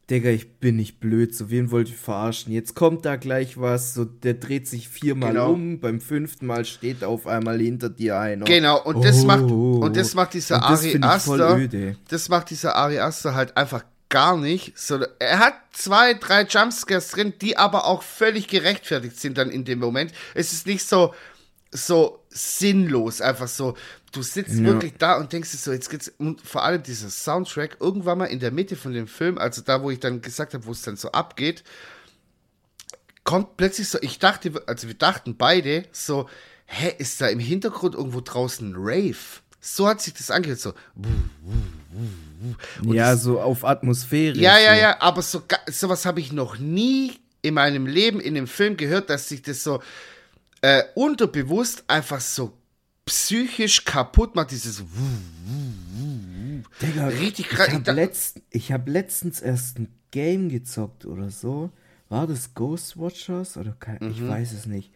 Digga, ich bin nicht blöd, so wen wollte ich verarschen? Jetzt kommt da gleich was, so der dreht sich viermal genau. um, beim fünften Mal steht auf einmal hinter dir einer.
Genau, und das oh, macht und das macht dieser Ari Aster, das macht dieser Ari Aster halt einfach gar nicht. So, er hat zwei, drei Jumpscares drin, die aber auch völlig gerechtfertigt sind dann in dem Moment. Es ist nicht so, so sinnlos, einfach so. Du sitzt ja. wirklich da und denkst so, jetzt geht's, und vor allem dieser Soundtrack, irgendwann mal in der Mitte von dem Film, also da, wo ich dann gesagt habe, wo es dann so abgeht, kommt plötzlich so, ich dachte, also wir dachten beide so, hä, ist da im Hintergrund irgendwo draußen ein Rave? So hat sich das angehört, so.
Und ja, so auf Atmosphäre.
Ja, ja,
so.
ja, aber so, sowas habe ich noch nie in meinem Leben in dem Film gehört, dass sich das so äh, unterbewusst einfach so psychisch kaputt macht, dieses
Digga, richtig krass. Ich habe letzt, hab letztens erst ein Game gezockt oder so. War das Ghostwatchers? Oder kein, mhm. ich weiß es nicht.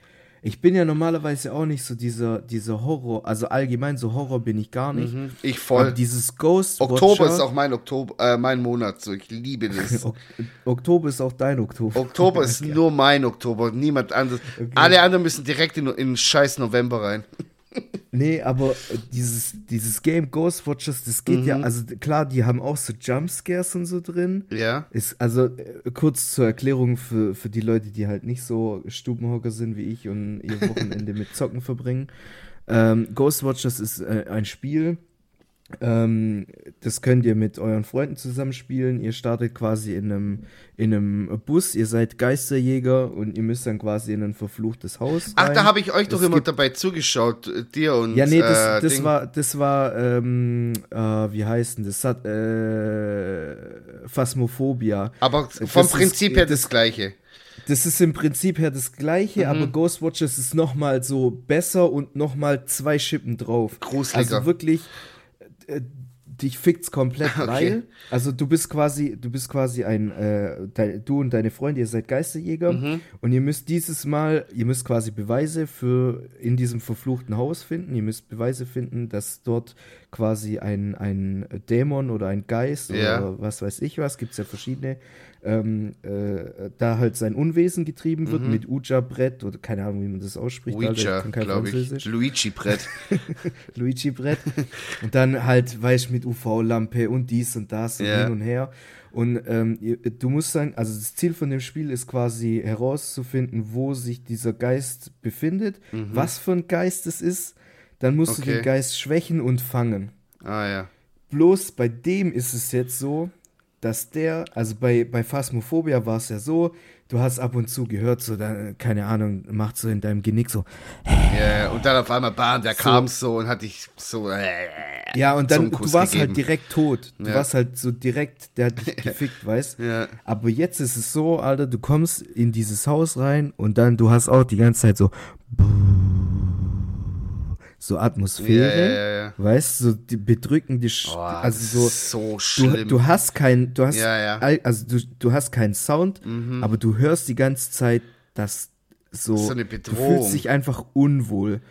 Ich bin ja normalerweise auch nicht so dieser, dieser Horror, also allgemein so Horror bin ich gar nicht. Mhm,
ich voll. Aber
dieses Ghost
Oktober ist auch mein Oktober, äh, mein Monat, so ich liebe das.
Oktober ist auch dein Oktober.
Oktober ist nur mein Oktober, niemand anderes. Okay. Alle anderen müssen direkt in, in scheiß November rein.
Nee, aber dieses, dieses Game Ghostwatchers, das geht mhm. ja, also klar, die haben auch so Jumpscares und so drin.
Ja.
Ist, also äh, kurz zur Erklärung für, für die Leute, die halt nicht so Stubenhocker sind wie ich und ihr Wochenende mit Zocken verbringen. Ähm, Ghostwatchers ist äh, ein Spiel, ähm, das könnt ihr mit euren Freunden zusammenspielen. Ihr startet quasi in einem, in einem Bus, ihr seid Geisterjäger und ihr müsst dann quasi in ein verfluchtes Haus.
Ach, da habe ich euch doch es immer dabei zugeschaut, äh, dir und.
Ja, nee, das, äh, das war, das war, ähm, äh, wie heißt denn das? Hat, äh, Phasmophobia.
Aber vom das Prinzip ist, her das, das Gleiche.
Das ist im Prinzip her das gleiche, mhm. aber Ghostwatchers ist nochmal so besser und nochmal zwei Schippen drauf.
Gruseliger.
Also wirklich, äh, dich fickt's komplett, okay. weil, also du bist quasi, du bist quasi ein, äh, de, du und deine Freunde, ihr seid Geisterjäger mhm. und ihr müsst dieses Mal, ihr müsst quasi Beweise für in diesem verfluchten Haus finden, ihr müsst Beweise finden, dass dort quasi ein, ein Dämon oder ein Geist ja. oder was weiß ich was, gibt's ja verschiedene, ähm, äh, da halt sein Unwesen getrieben wird mhm. mit Uja-Brett oder keine Ahnung, wie man das ausspricht.
Ouija, glaube ich. Luigi-Brett.
Luigi-Brett. und dann halt, weißt du, mit UV-Lampe und dies und das und hin und her. Und ähm, du musst sagen, also das Ziel von dem Spiel ist quasi herauszufinden, wo sich dieser Geist befindet, mhm. was für ein Geist es ist. Dann musst okay. du den Geist schwächen und fangen.
Ah ja.
Bloß bei dem ist es jetzt so, dass der, also bei, bei Phasmophobia war es ja so, du hast ab und zu gehört, so, da, keine Ahnung, macht so in deinem Genick so.
Ja, und dann auf einmal, bam, der so. kam so und hat dich so. Äh,
ja, und dann, du warst gegeben. halt direkt tot. Du ja. warst halt so direkt, der hat dich gefickt, weißt
ja.
Aber jetzt ist es so, Alter, du kommst in dieses Haus rein und dann, du hast auch die ganze Zeit so so Atmosphäre,
ja, ja, ja.
weißt so die bedrückende, oh, also so,
so.
Du, du, hast kein, du hast, also du, du hast keinen Sound, mhm. aber du hörst die ganze Zeit, dass so,
so eine Bedrohung.
du fühlst dich einfach unwohl.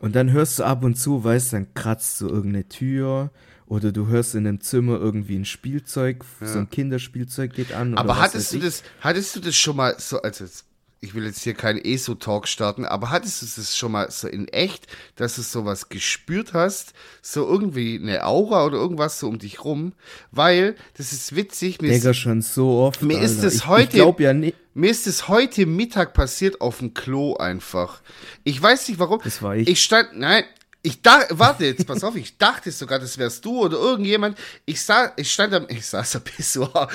Und dann hörst du ab und zu, weißt, dann kratzt so irgendeine Tür oder du hörst in einem Zimmer irgendwie ein Spielzeug, so ein Kinderspielzeug geht an.
Aber hattest du das, hattest du das schon mal so, also jetzt ich will jetzt hier keinen ESO-Talk starten, aber hattest du es schon mal so in echt, dass du sowas gespürt hast, so irgendwie eine Aura oder irgendwas so um dich rum? Weil, das ist witzig.
Mir Digga, ist, schon so oft.
Mir Alter. ist es heute,
ich ja nicht.
mir ist es heute Mittag passiert auf dem Klo einfach. Ich weiß nicht warum.
Das war ich.
Ich stand, nein, ich dachte, warte jetzt, pass auf, ich dachte sogar, das wärst du oder irgendjemand. Ich sah, ich stand am, ich saß am Pissoir.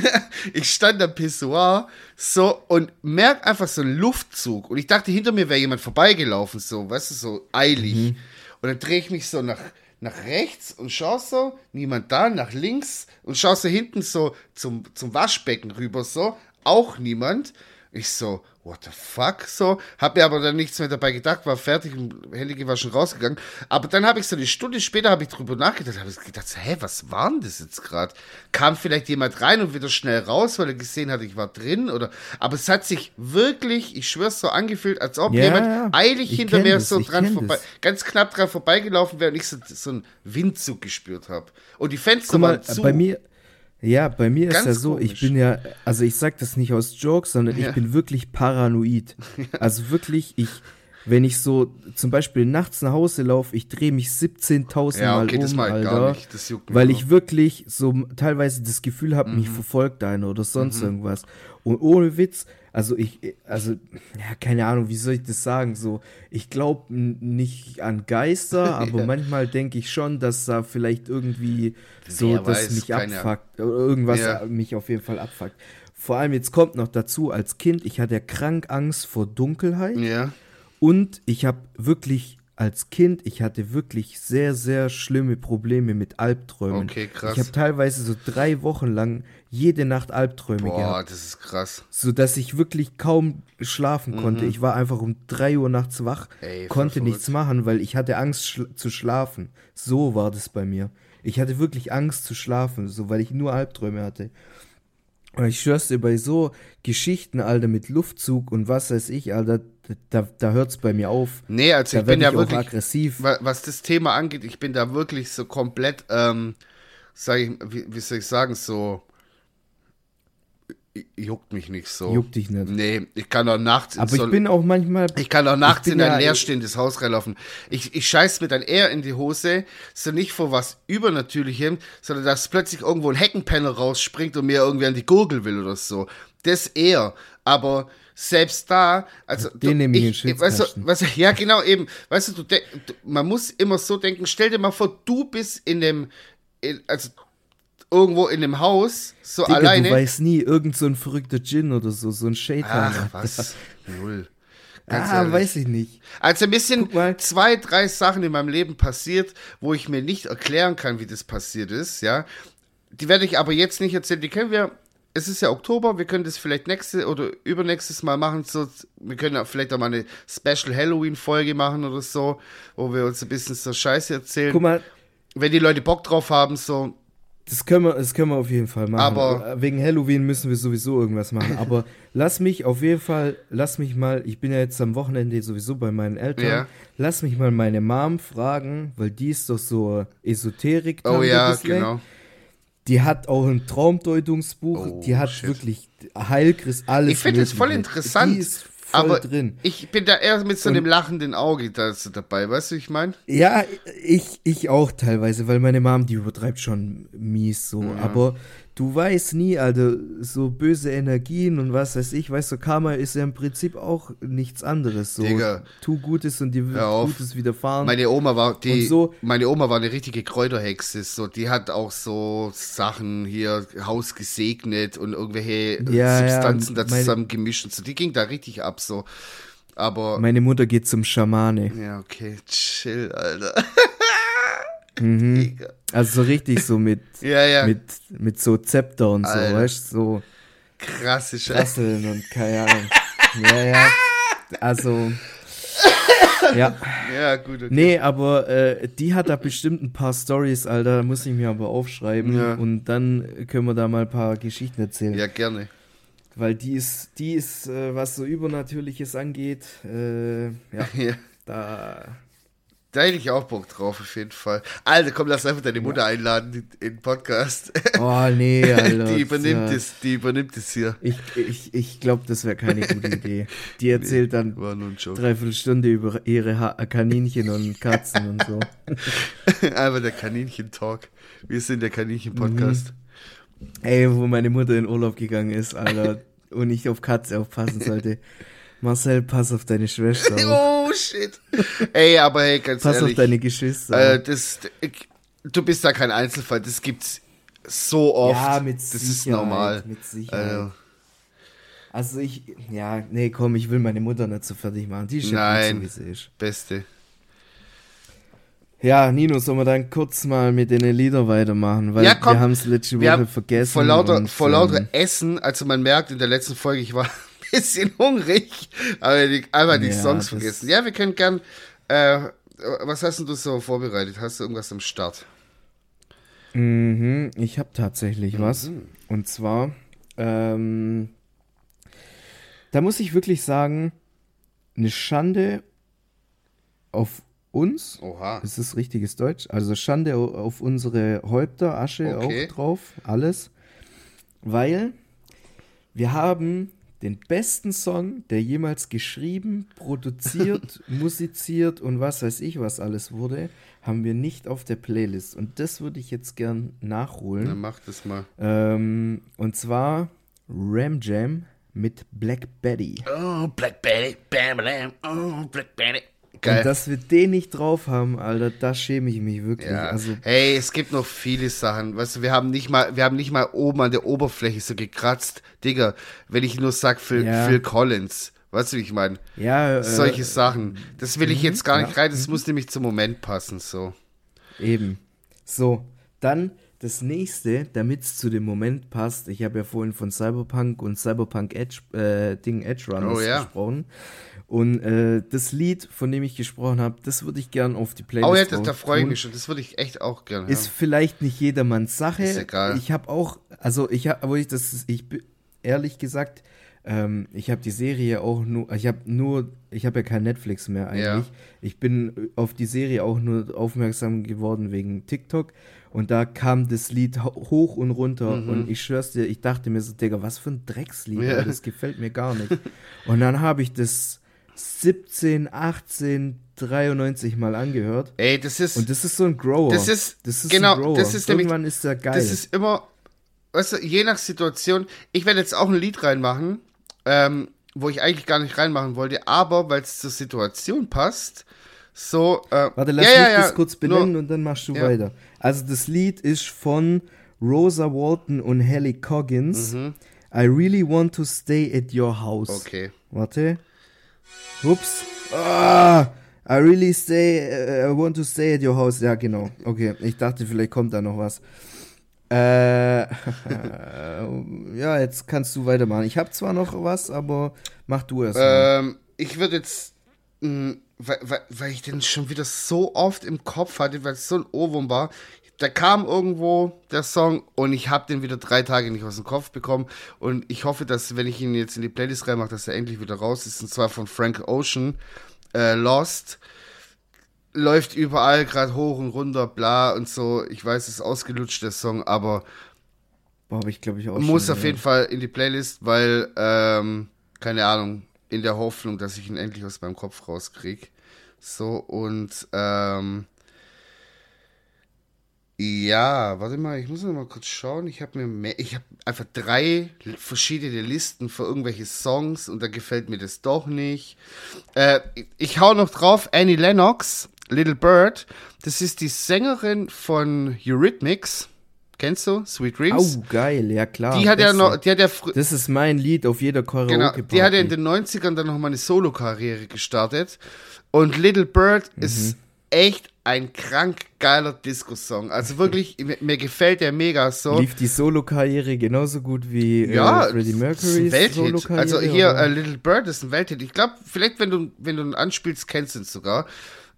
ich stand am Pissoir, so, und merk einfach so einen Luftzug. Und ich dachte, hinter mir wäre jemand vorbeigelaufen, so, weißt du, so eilig. Mhm. Und dann drehe ich mich so nach, nach rechts und schaue so, niemand da, nach links und schaue so hinten so zum, zum Waschbecken rüber, so, auch niemand. Ich so, what the fuck? So, hab mir aber dann nichts mehr dabei gedacht, war fertig und Hellige war schon rausgegangen. Aber dann habe ich so eine Stunde später habe ich drüber nachgedacht, habe ich gedacht, hä, was war denn das jetzt gerade? Kam vielleicht jemand rein und wieder schnell raus, weil er gesehen hat, ich war drin oder, aber es hat sich wirklich, ich schwör's so angefühlt, als ob ja, jemand eilig hinter mir das, so dran vorbei, das. ganz knapp dran vorbeigelaufen wäre und ich so, so einen Windzug gespürt habe. Und die Fenster
mal,
waren zu.
Bei mir, ja, bei mir Ganz ist ja so, komisch. ich bin ja, also ich sag das nicht aus Jokes, sondern ja. ich bin wirklich paranoid. Also wirklich, ich, wenn ich so zum Beispiel nachts nach Hause laufe, ich drehe mich 17.000 ja, okay, Mal um, Alter, weil ich wirklich so teilweise das Gefühl habe, mhm. mich verfolgt einer oder sonst mhm. irgendwas. Und ohne Witz, also ich, also, ja, keine Ahnung, wie soll ich das sagen? So, ich glaube nicht an Geister, aber ja. manchmal denke ich schon, dass da vielleicht irgendwie so, Wer dass weiß, mich abfuckt, oder irgendwas ja. mich auf jeden Fall abfuckt. Vor allem jetzt kommt noch dazu, als Kind, ich hatte krank Angst vor Dunkelheit.
Ja.
Und ich habe wirklich als Kind, ich hatte wirklich sehr, sehr schlimme Probleme mit Albträumen.
Okay, krass.
Ich habe teilweise so drei Wochen lang jede Nacht Albträume
Boah,
gehabt.
Boah, das ist krass.
So dass ich wirklich kaum schlafen mhm. konnte. Ich war einfach um drei Uhr nachts wach, Ey, konnte nichts machen, weil ich hatte Angst schl zu schlafen. So war das bei mir. Ich hatte wirklich Angst zu schlafen, so weil ich nur Albträume hatte. Und ich schwör's dir, bei so Geschichten, Alter, mit Luftzug und was weiß ich, Alter, da, da hört es bei mir auf.
Nee, also da ich bin ja wirklich
aggressiv.
Was das Thema angeht, ich bin da wirklich so komplett, ähm, sag ich, wie, wie soll ich sagen, so juckt mich nicht so.
Juckt dich nicht.
Nee, ich kann auch nachts
Aber so, ich bin auch manchmal.
Ich kann auch nachts in ein leerstehendes Haus reinlaufen. Ich, ich scheiß mir dann eher in die Hose, so nicht vor was Übernatürlichem, sondern dass plötzlich irgendwo ein Heckenpanel rausspringt und mir irgendwie an die Gurgel will oder so. Das eher. Aber selbst da, also
den nehme ich, ich
weißt du, weißt du, ja genau eben, weißt du, du, man muss immer so denken, stell dir mal vor, du bist in dem, in, also irgendwo in dem Haus, so Digga, alleine.
Du weißt nie, irgend so ein verrückter Djinn oder so, so ein Shaitan.
Ach, was? Null.
Ganz ah, ehrlich. weiß ich nicht.
Also ein bisschen zwei, drei Sachen in meinem Leben passiert, wo ich mir nicht erklären kann, wie das passiert ist, ja. Die werde ich aber jetzt nicht erzählen. Die können wir es ist ja Oktober, wir können das vielleicht nächste oder übernächstes Mal machen. So, wir können ja vielleicht auch mal eine Special Halloween-Folge machen oder so, wo wir uns ein bisschen so Scheiße erzählen.
Guck mal.
Wenn die Leute Bock drauf haben, so.
Das können wir, das können wir auf jeden Fall machen.
Aber
wegen Halloween müssen wir sowieso irgendwas machen. Aber lass mich auf jeden Fall, lass mich mal, ich bin ja jetzt am Wochenende sowieso bei meinen Eltern. Ja. Lass mich mal meine Mom fragen, weil die ist doch so Esoterik.
Oh ja, genau.
Die hat auch ein Traumdeutungsbuch. Oh, die hat shit. wirklich Heilchrist alles.
Ich finde es voll interessant. Voll aber drin. Ich bin da eher mit so einem lachenden Auge da dabei, weißt du, ich meine?
Ja, ich, ich auch teilweise, weil meine Mom, die übertreibt schon mies so. Ja. Aber du weißt nie, Alter, so böse Energien und was weiß ich, weißt du, Karma ist ja im Prinzip auch nichts anderes. So,
Digga.
tu Gutes und dir wird Gutes widerfahren.
Meine Oma war die, so, meine Oma war eine richtige Kräuterhexe, so, die hat auch so Sachen hier, Haus gesegnet und irgendwelche ja, Substanzen ja, da zusammen gemischt und so, die ging da richtig ab, so. Aber.
Meine Mutter geht zum Schamane.
Ja, okay, chill, Alter.
Mhm. Also so richtig so mit,
ja, ja.
mit, mit so Zepter und Alter. so, weißt du, so
krasse
Scheiße. und keine Ahnung. ja, ja. Also. Ja.
Ja, gut. Okay.
Nee, aber äh, die hat da bestimmt ein paar Stories, Alter. Muss ich mir aber aufschreiben. Ja. Und dann können wir da mal ein paar Geschichten erzählen.
Ja, gerne.
Weil die ist, die ist, äh, was so Übernatürliches angeht, äh, ja, ja, da
da hätte ich auch Bock drauf, auf jeden Fall. Alter, komm, lass einfach deine Mutter einladen in, den Podcast.
Oh, nee, Alter.
Die übernimmt es, die übernimmt es hier.
Ich, ich, ich glaube, das wäre keine gute Idee. Die erzählt dann nee, dreiviertel Stunde über ihre ha Kaninchen und Katzen und so.
Einfach der Kaninchen-Talk. Wir sind der Kaninchen-Podcast.
Mhm. Ey, wo meine Mutter in Urlaub gegangen ist, Alter, und ich auf Katze aufpassen sollte. Marcel, pass auf deine Schwester
auf. Oh, shit. Ey, aber hey, ganz
pass
ehrlich.
Pass auf deine Geschwister.
Äh, das, ich, du bist da kein Einzelfall. Das gibt's so oft. Ja, mit das Sicherheit. Das ist normal.
Mit Sicherheit. Also, also ich, ja, nee, komm, ich will meine Mutter nicht so fertig machen. Die ist
Nein, so, wie ist. Beste.
Ja, Nino, sollen wir dann kurz mal mit den Lieder weitermachen, weil
ja, komm,
wir haben es letzte Woche vergessen.
Vor lauter, und, vor lauter ähm, Essen, also man merkt in der letzten Folge, ich war bisschen hungrig, aber die, einfach die ja, Songs vergessen. Ja, wir können gern. Äh, was hast du so vorbereitet? Hast du irgendwas am Start?
Mhm, ich habe tatsächlich mhm. was. Und zwar, ähm, da muss ich wirklich sagen, eine Schande auf uns.
Oha.
Das ist richtiges Deutsch. Also Schande auf unsere Häupter, Asche okay. auch drauf, alles. Weil wir haben den besten Song, der jemals geschrieben, produziert, musiziert und was weiß ich, was alles wurde, haben wir nicht auf der Playlist. Und das würde ich jetzt gern nachholen.
Dann mach das mal.
Ähm, und zwar Ram Jam mit Black Betty.
Oh, Black Betty, bam, bam, oh, Black Betty.
Geil. Und dass wir den nicht drauf haben, Alter, da schäme ich mich wirklich. Ja. Also,
hey, es gibt noch viele Sachen. Weißt du, wir haben nicht mal, wir haben nicht mal oben an der Oberfläche so gekratzt. Digga, wenn ich nur sag Phil, ja. Phil Collins. Weißt du, wie ich meine?
Ja,
äh, Solche Sachen. Das will ich mhm, jetzt gar nicht ja. rein. Das muss nämlich zum Moment passen, so.
Eben. So, dann das nächste, damit es zu dem Moment passt. Ich habe ja vorhin von Cyberpunk und Cyberpunk Edge, äh, Ding Edge Runners oh, ja. gesprochen. Und äh, das Lied, von dem ich gesprochen habe, das würde ich gern auf die Playlist
Oh ja, das, da freue ich mich schon. Das würde ich echt auch gerne
Ist haben. vielleicht nicht jedermanns Sache.
Ist egal.
Ich habe auch, also ich habe, aber ich das, ich ehrlich gesagt, ähm, ich habe die Serie auch nur, ich habe nur, ich habe ja kein Netflix mehr eigentlich. Ja. Ich bin auf die Serie auch nur aufmerksam geworden wegen TikTok. Und da kam das Lied hoch und runter. Mhm. Und ich schwör's dir, ich dachte mir so, Digga, was für ein Dreckslied. Ja. Das gefällt mir gar nicht. und dann habe ich das 17, 18, 93 Mal angehört.
Ey, das ist.
Und das ist so ein Grower.
Das ist,
das ist
genau, das ist
Irgendwann nämlich, ist der geil.
Das ist immer, weißt du, je nach Situation. Ich werde jetzt auch ein Lied reinmachen, ähm, wo ich eigentlich gar nicht reinmachen wollte, aber weil es zur Situation passt, so. Äh,
Warte, lass ja, mich ja, das kurz benennen nur, und dann machst du weiter. Also, das Lied ist von Rosa Walton und Hallie Coggins. Mhm. I really want to stay at your house.
Okay.
Warte. Ups. Ah, I really stay, uh, I want to stay at your house. Ja, genau. Okay, ich dachte, vielleicht kommt da noch was. Äh, ja, jetzt kannst du weitermachen. Ich habe zwar noch was, aber mach du
erst. Ähm, ich würde jetzt, mh, hm, weil, weil, weil ich den schon wieder so oft im Kopf hatte, weil es so ein Ohrwurm war der kam irgendwo, der Song, und ich habe den wieder drei Tage nicht aus dem Kopf bekommen. Und ich hoffe, dass, wenn ich ihn jetzt in die Playlist reinmache, dass er endlich wieder raus ist. Und zwar von Frank Ocean, äh, Lost. Läuft überall gerade hoch und runter, bla und so. Ich weiß, es ist ausgelutscht, der Song, aber
Boah, ich glaube ich auch.
Muss schon, auf ja. jeden Fall in die Playlist, weil, ähm, keine Ahnung, in der Hoffnung, dass ich ihn endlich aus meinem Kopf rauskriege. So, und ähm, Ja, warte mal, ich muss noch mal kurz schauen. Ich habe mir mehr, ich habe einfach drei verschiedene Listen für irgendwelche Songs und da gefällt mir das doch nicht. Äh, ich hau noch drauf, Annie Lennox, Little Bird. Das ist die Sängerin von Eurythmics. Kennst du? Sweet Dreams?
Oh, geil, ja klar.
Die hat ja noch, die hat ja
Das ist mein Lied auf jeder Karaoke Genau,
die hat ja in den 90ern dann noch mal eine Solo-Karriere gestartet. Und Little Bird mhm. ist echt ein krank geiler Disco-Song. Also wirklich, mir, mir, gefällt der mega so.
Lief die Solo-Karriere genauso gut wie äh, ja, äh, Freddie Mercury's
Solo-Karriere? Also hier, uh, Little Bird ist ein Welthit. Ich glaube, vielleicht, wenn du, wenn du ihn anspielst, kennst du ihn sogar.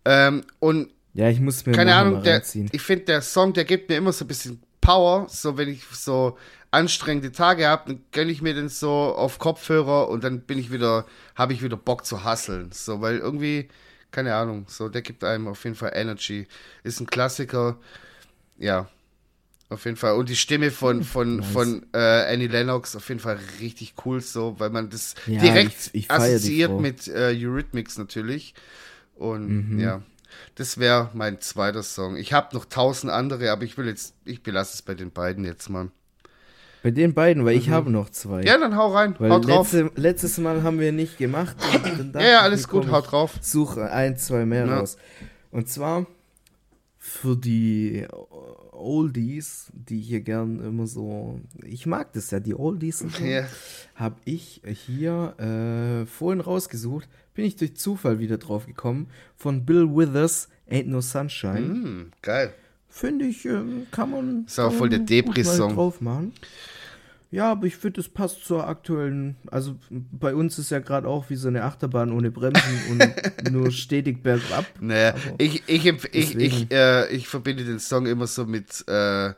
Ähm, und
ja, ich muss mir
keine Ahnung, der, ich finde, der Song, der gibt mir immer so ein bisschen Power. So, wenn ich so anstrengende Tage habe, dann gönne ich mir den so auf Kopfhörer und dann bin ich wieder, habe ich wieder Bock zu hasseln. So, weil irgendwie keine Ahnung, so, der gibt einem auf jeden Fall Energy. Ist ein Klassiker, ja, auf jeden Fall. Und die Stimme von, hm, von, nice. von äh, Annie Lennox auf jeden Fall richtig cool, so, weil man das ja, direkt ich, ich assoziiert mit äh, Eurythmics natürlich. Und mhm. ja, das wäre mein zweiter Song. Ich habe noch tausend andere, aber ich will jetzt, ich belasse es bei den beiden jetzt mal.
Bei den beiden, weil mhm. ich habe noch zwei.
Ja, dann hau rein, weil hau drauf.
Letzte, letztes Mal haben wir nicht gemacht.
ja, ja, alles gut, hau drauf.
Suche ein, zwei mehr ja. raus. Und zwar für die Oldies, die hier gern immer so, ich mag das ja, die Oldies und so, ja. habe ich hier äh, vorhin rausgesucht, bin ich durch Zufall wieder drauf gekommen, von Bill Withers, Ain't No Sunshine.
Mm, geil.
Finde ich, äh, kann man.
Ist auch voll der Debris-Song.
drauf machen. Ja, aber ich finde, es passt zur aktuellen. Also bei uns ist ja gerade auch wie so eine Achterbahn ohne Bremsen und nur stetig bergab.
Naja, ich, ich, ich, ich, äh, ich verbinde den Song immer so mit äh,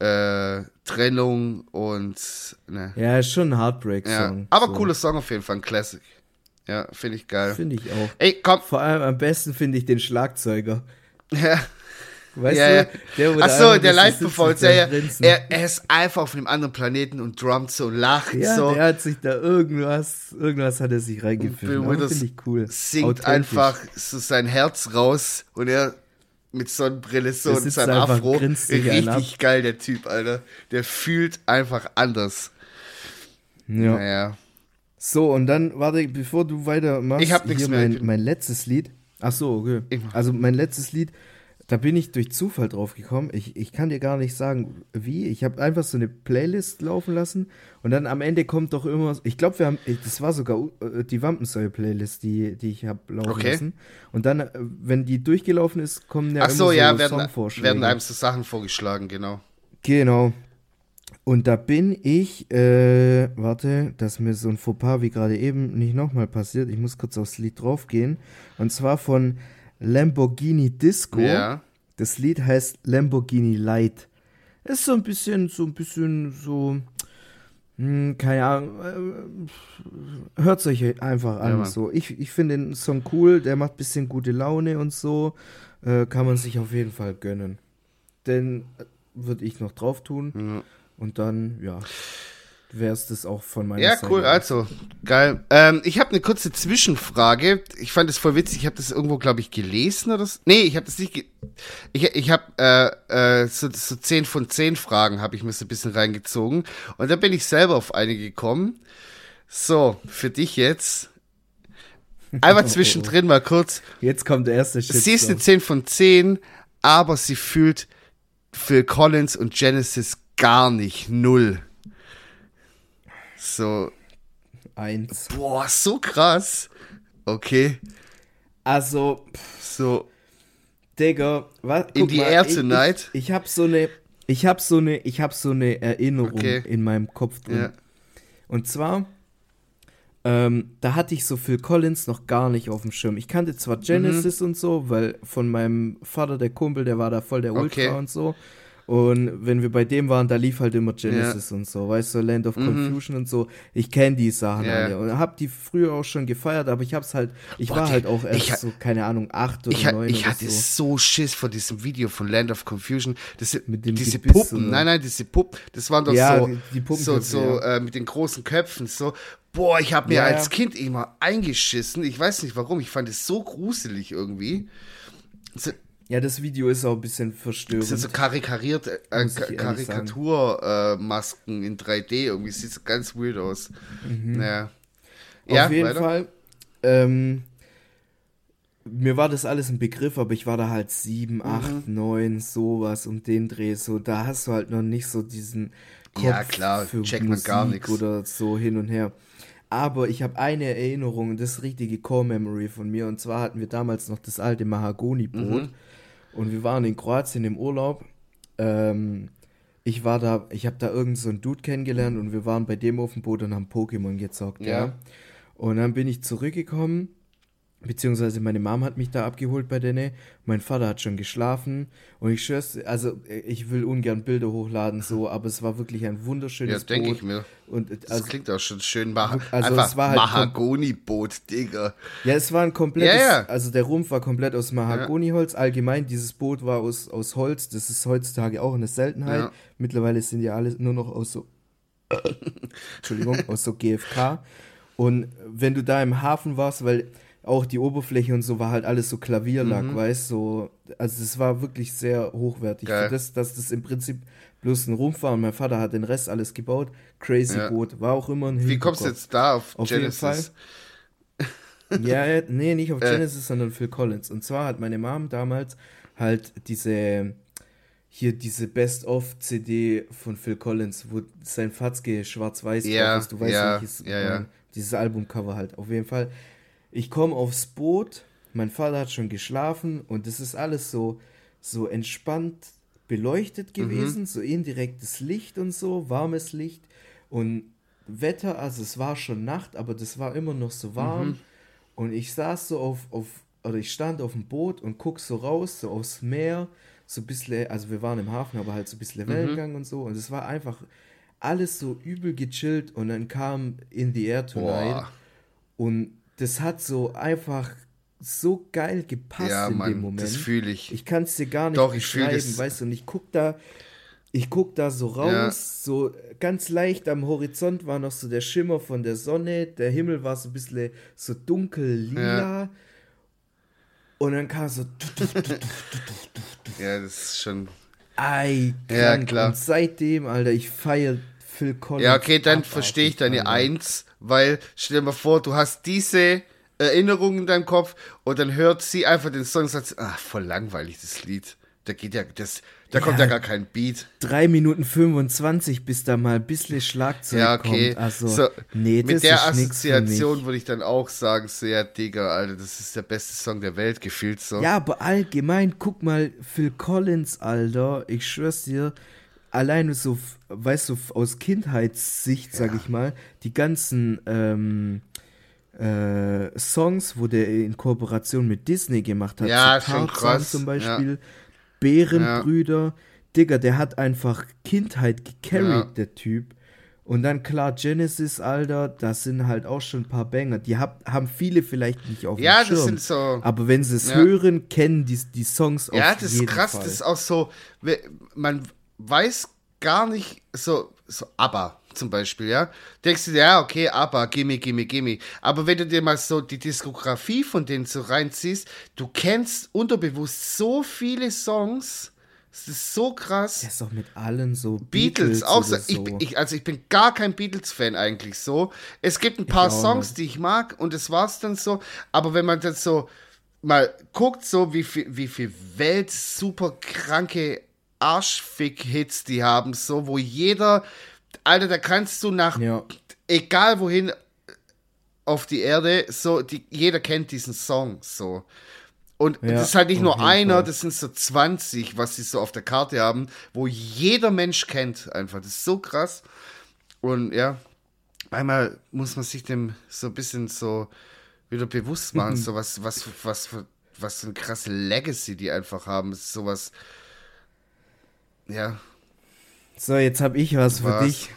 äh, Trennung und. Ne.
Ja, ist schon ein Heartbreak-Song.
Ja, aber so. cooler Song auf jeden Fall, ein Classic. Ja, finde ich geil.
Finde ich auch.
Ey, komm.
Vor allem am besten finde ich den Schlagzeuger.
Ja.
Weißt ja,
du? Der Achso, der Live-Performance, ja, ja. Er, er, ist einfach auf einem anderen Planeten und drummt so, lacht
ja,
so.
Der hat sich da irgendwas, irgendwas hat er sich reingefühlt. Finde ich cool.
Singt einfach so sein Herz raus und er mit Sonnenbrille so und seinem Afro. Richtig geil, der Typ, Alter. Der fühlt einfach anders.
Ja. Naja. So, und dann, warte, bevor du weitermachst,
ich hab nichts mehr.
Mein, mein letztes Lied. Ach so, okay. Also mein letztes Lied da bin ich durch Zufall drauf gekommen. Ich, ich kann dir gar nicht sagen, wie. Ich habe einfach so eine Playlist laufen lassen und dann am Ende kommt doch immer. Ich glaube, wir haben. Das war sogar äh, die Wampensäule-Playlist, die, die ich habe laufen okay. lassen. Und dann, äh, wenn die durchgelaufen ist, kommen ja
Ach so, immer so ja, werden, werden einem so Sachen vorgeschlagen, genau.
Genau. Und da bin ich, äh, warte, dass mir so ein Fauxpas wie gerade eben nicht nochmal passiert. Ich muss kurz aufs Lied draufgehen. Und zwar von Lamborghini Disco. Ja. Das Lied heißt Lamborghini Light. Ist so ein bisschen, so ein bisschen so, hm, keine Ahnung, äh, hört euch einfach an. Ja, so. Ich, ich finde den Song cool, der macht ein bisschen gute Laune und so. Äh, kann man sich auf jeden Fall gönnen. Den äh, würde ich noch drauf tun. Ja. Und dann, ja wäre es das auch von meiner
ja, Seite. Ja, cool, also, geil. Ähm, ich habe eine kurze Zwischenfrage. Ich fand das voll witzig. Ich habe das irgendwo, glaube ich, gelesen oder so. Nee, ich habe das nicht. ich ich habe äh, äh, so, so 10 von 10 Fragen habe ich mir so ein bisschen reingezogen. Und da bin ich selber auf einige gekommen. So, für dich jetzt. Einmal zwischendrin mal kurz.
Jetzt kommt der erste
Shit. Sie ist eine 10 von 10, aber sie fühlt Phil Collins und Genesis gar nicht. Null. So.
Eins.
Boah, so krass. Okay.
Also.
So.
Digga, was?
In die Air Tonight.
Ich, ich, ich hab so eine. Ich hab so eine, ich hab so eine Erinnerung okay. in meinem Kopf drin. Ja. Und zwar, ähm, da hatte ich so Phil Collins noch gar nicht auf dem Schirm. Ich kannte zwar Genesis mhm. und so, weil von meinem Vater der Kumpel, der war da voll der Ultra okay. und so. Und wenn wir bei dem waren, da lief halt immer Genesis ja. und so, weißt du, Land of mhm. Confusion und so. Ich kenne die Sachen ja. alle und hab die früher auch schon gefeiert, aber ich hab's halt, ich Boah, war die, halt auch erst ich, so, keine Ahnung, acht oder
ich,
neun.
Ich hatte so. so Schiss vor diesem Video von Land of Confusion. Das, mit dem diese Gebiss, Puppen, oder? nein, nein, diese Puppen, das waren doch ja, so, die, die so, so äh, mit den großen Köpfen, so. Boah, ich habe mir als Kind immer eingeschissen. Ich weiß nicht warum, ich fand es so gruselig irgendwie.
Ja, das Video ist auch ein bisschen verstörend. Das sind
so karikariert, äh, Karikaturmasken äh, in 3D. Irgendwie sieht es ganz weird aus. Mhm. Ja.
Auf ja, jeden weiter. Fall. Ähm, mir war das alles ein Begriff, aber ich war da halt sieben, mhm. acht, neun, sowas um den Dreh. So, da hast du halt noch nicht so diesen
Kopf ja, klar, für checkt man gar nichts.
Oder so hin und her. Aber ich habe eine Erinnerung, das richtige Core-Memory von mir. Und zwar hatten wir damals noch das alte Mahagoni-Boot. Mhm. Und wir waren in Kroatien im Urlaub. Ähm, ich war da, ich habe da irgend so einen Dude kennengelernt und wir waren bei dem auf dem Boot und haben Pokémon gezockt. Ja. ja. Und dann bin ich zurückgekommen Beziehungsweise meine Mom hat mich da abgeholt bei denen. Mein Vater hat schon geschlafen. Und ich schwör's, also ich will ungern Bilder hochladen, so, aber es war wirklich ein wunderschönes
ja, denke ich mir. Und, also, das klingt auch schon schön. Mah also einfach es war halt Mahagoni-Boot, Digga.
Ja, es war ein komplettes, ja, ja. also der Rumpf war komplett aus Mahagoniholz. Allgemein, dieses Boot war aus, aus Holz. Das ist heutzutage auch eine Seltenheit. Mittlerweile sind ja alle nur noch aus so, Entschuldigung, aus so GFK. Und wenn du da im Hafen warst, weil auch die Oberfläche und so war halt alles so Klavierlack, mhm. weißt du? So, also es war wirklich sehr hochwertig. Geil. Für das, dass das im Prinzip bloß ein Rumpf war und mein Vater hat den Rest alles gebaut. Crazy ja. Boot, war auch immer ein
Wie kommst du jetzt da auf, auf Genesis?
ja, nee, nicht auf Genesis, sondern Phil Collins. Und zwar hat meine Mom damals halt diese hier diese Best-of-CD von Phil Collins, wo sein Fatzke schwarz-weiß
ja, ist. Du weißt ja,
welches,
ja, ja.
dieses Albumcover halt. Auf jeden Fall ich komme aufs Boot, mein Vater hat schon geschlafen und es ist alles so, so entspannt beleuchtet mhm. gewesen, mhm. so indirektes Licht und so, warmes Licht und Wetter, also es war schon Nacht, aber das war immer noch so warm mhm. und ich saß so auf, auf, oder ich stand auf dem Boot und guck so raus, so aufs Meer, so ein bisschen, also wir waren im Hafen, aber halt so ein bisschen mhm. Wellengang mhm. und so und es war einfach alles so übel gechillt und dann kam In the Air Tonight Boah. und das hat so einfach so geil gepasst ja, in Mann, dem Moment. Das
fühle ich.
Ich kann es dir gar nicht
Doch, ich beschreiben,
weißt du, und ich guck da, ich guck da so raus, ja. so ganz leicht am Horizont war noch so der Schimmer von der Sonne, der Himmel war so ein bisschen so dunkel lila. Ja. Und dann kam so.
ja, das ist schon.
Ei, ja, klar. Und seitdem, Alter, ich feiere Phil Collins.
Ja, okay, dann verstehe ich deine Alter. Eins weil stell dir mal vor, du hast diese Erinnerung in deinem Kopf und dann hört sie einfach den Song und sagt, ach, voll langweilig das Lied. Da geht ja, das, da ja, kommt ja gar kein Beat.
3 Minuten 25, bis da mal ein bisschen Schlagzeug ja, okay. kommt. Also,
so, nee, mit der Assoziation würde ich dann auch sagen, so, ja, Digga, Alter, das ist der beste Song der Welt, gefühlt so.
Ja, aber allgemein, guck mal, Phil Collins, Alter, ich schwör's dir, alleine so, weißt du, aus Kindheitssicht, sag ja. ich mal, die ganzen ähm, äh, Songs, wo der in Kooperation mit Disney gemacht hat,
ja, so schon krass.
zum Beispiel, ja. Bärenbrüder, ja. Digga, der hat einfach Kindheit gecarried, ja. der Typ. Und dann klar, Genesis, Alter, das sind halt auch schon ein paar Banger. Die hab, haben viele vielleicht nicht auf dem ja, Schirm. Ja, das sind so. Aber wenn sie es ja. hören, kennen die, die Songs
auch. Ja, das ist krass. Fall. Das ist auch so, man weiß gar nicht so, so aber zum Beispiel, ja. Denkst du dir, ja, okay, aber, gimme, gimme, gimme. Aber wenn du dir mal so die Diskografie von denen so reinziehst, du kennst unterbewusst so viele Songs. Das ist so krass.
Der ist doch mit allen so.
Beatles, Beatles auch so. Ich, ich, also ich bin gar kein Beatles-Fan eigentlich so. Es gibt ein paar Songs, nicht. die ich mag und das war's dann so. Aber wenn man das so mal guckt, so wie viel, wie viel Welt super kranke Arschfick-Hits die haben, so, wo jeder, Alter, da kannst du nach, ja. egal wohin auf die Erde, so, die, jeder kennt diesen Song, so. Und ja, das ist halt nicht nur einer, Fall. das sind so 20, was sie so auf der Karte haben, wo jeder Mensch kennt einfach. Das ist so krass. Und ja, einmal muss man sich dem so ein bisschen so wieder bewusst machen, so was, was, was, was, was für eine krasse Legacy die einfach haben. Sowas, ja.
So, jetzt habe ich was, was, für dich.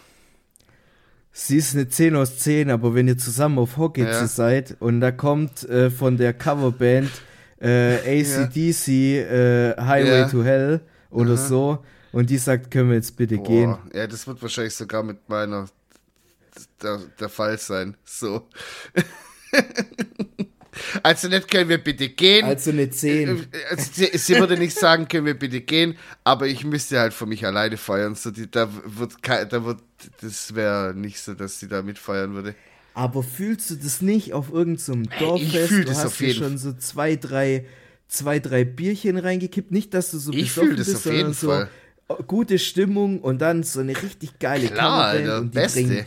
Sie ist eine 10 aus 10, aber wenn ihr zusammen auf Hockey ja. seid und da kommt äh, von der Coverband äh, ACDC äh, Highway ja. to Hell oder Aha. so und die sagt, können wir jetzt bitte Boah. gehen.
Ja, das wird wahrscheinlich sogar mit meiner der, der Fall sein. So. Also nicht können wir bitte gehen.
Also eine 10. Äh,
also sie, sie, würde nicht sagen, können wir bitte gehen, aber ich müsste halt für mich alleine feiern. So die, da wird, da wird, das wäre nicht so, dass sie da mitfeiern würde.
Aber fühlst du das nicht auf irgendeinem so Dorffest? Ich fühle das auf jeden Fall. schon so zwei, drei, zwei, drei Bierchen reingekippt. Nicht, dass du so
ich besoffen das bist, auf jeden
so
Fall.
gute Stimmung und dann so eine richtig geile
Klar, Coverband und die Beste. bringen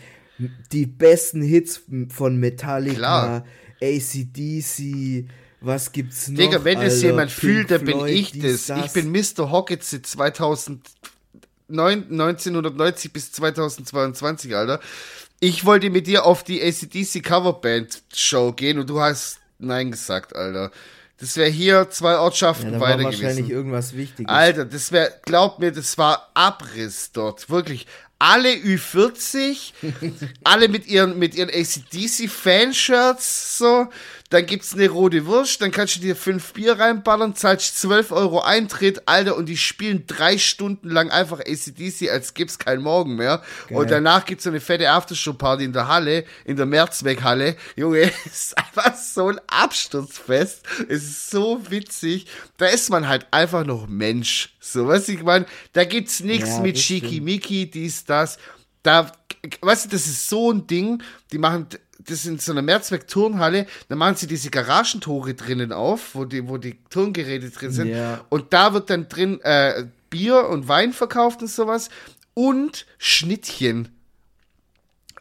die besten Hits von Metallica, Klar. ACDC, was gibt's noch?
Digga, wenn es jemand Pink fühlt, dann bin ich das. das. Ich bin Mr. Hockets 2000, 1990 bis 2022, Alter. Ich wollte mit dir auf die ACDC Coverband Show gehen und du hast Nein gesagt, Alter. Das wäre hier zwei Ortschaften ja, weiter war
wahrscheinlich gewesen. irgendwas Wichtiges.
Alter, das wäre, glaub mir, das war Abriss dort. Wirklich alle Ü40, alle mit ihren, mit ihren ACDC-Fanshirts, so. Dann gibt's eine rote Wurst, dann kannst du dir fünf Bier reinballern, zahlst 12 Euro Eintritt, Alter, und die spielen drei Stunden lang einfach ACDC, als gibt's kein Morgen mehr. Geil. Und danach gibt's so eine fette Aftershow-Party in der Halle, in der Mehrzweckhalle. Junge, es ist einfach so ein Absturzfest. Es ist so witzig. Da ist man halt einfach noch Mensch. So, was ich meine, da gibt's nichts ja, mit Schickimicki, dies, das. Da, weißt du, das ist so ein Ding, die machen, das in so einer Mehrzweck-Turnhalle, da machen sie diese Garagentore drinnen auf, wo die, wo die Turngeräte drin sind. Ja. Und da wird dann drin äh, Bier und Wein verkauft und sowas. Und Schnittchen.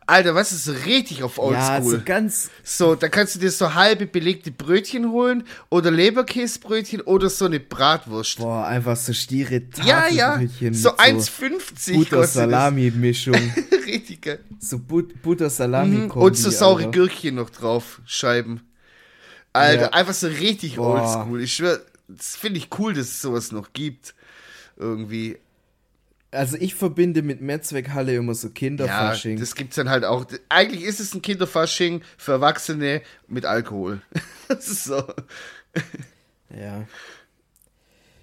Alter, was ist so richtig auf Oldschool? Ja, so
ganz.
So, da kannst du dir so halbe belegte Brötchen holen oder Leberkäsebrötchen oder so eine Bratwurst.
Boah, einfach so stiere
Ja, ja. So 1,50
Butter-Salami-Mischung.
richtig geil.
So But Butter-Salami. Mhm.
Und so saure Alter. Gürkchen noch drauf, Scheiben. Alter, ja. einfach so richtig Oldschool. Ich schwör, das finde ich cool, dass es sowas noch gibt. Irgendwie
also ich verbinde mit Mehrzweckhalle immer so Kinderfasching.
Ja, das gibt's dann halt auch. Eigentlich ist es ein Kinderfasching für Erwachsene mit Alkohol. das ist so.
Ja.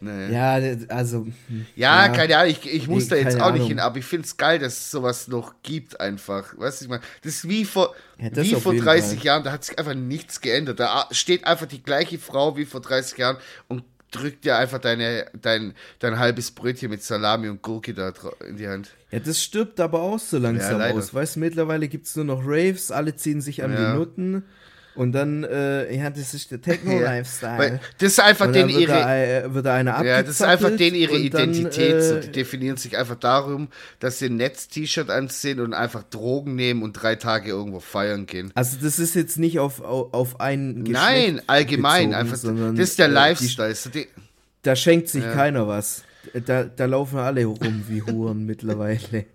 Naja. Ja, also.
Ja, ja, keine Ahnung, ich, ich muss nee, da jetzt auch Ahnung. nicht hin, aber ich finde es geil, dass es sowas noch gibt, einfach. Weißt du, ich meine, das ist wie vor, ja, wie vor 30 Fall. Jahren, da hat sich einfach nichts geändert. Da steht einfach die gleiche Frau wie vor 30 Jahren und drückt dir einfach deine, dein, dein halbes Brötchen mit Salami und Gurke da in die Hand.
Ja, das stirbt aber auch so langsam ja, aus. Weißt du, mittlerweile gibt es nur noch Raves, alle ziehen sich an ja. die Nutten. Und dann, äh, ja, das ist der Techno-Lifestyle.
Das ist einfach den ihre.
Da, äh, wird da eine
Ja, das ist einfach den ihre Identität. Dann, äh, so, die definieren sich einfach darum, dass sie ein Netz-T-Shirt anziehen und einfach Drogen nehmen und drei Tage irgendwo feiern gehen.
Also, das ist jetzt nicht auf, auf, auf einen
Geschlecht Nein, allgemein. Bezogen, einfach, sondern, das ist der äh, Lifestyle. Die,
da schenkt sich ja. keiner was. Da, da laufen alle rum wie Huren mittlerweile.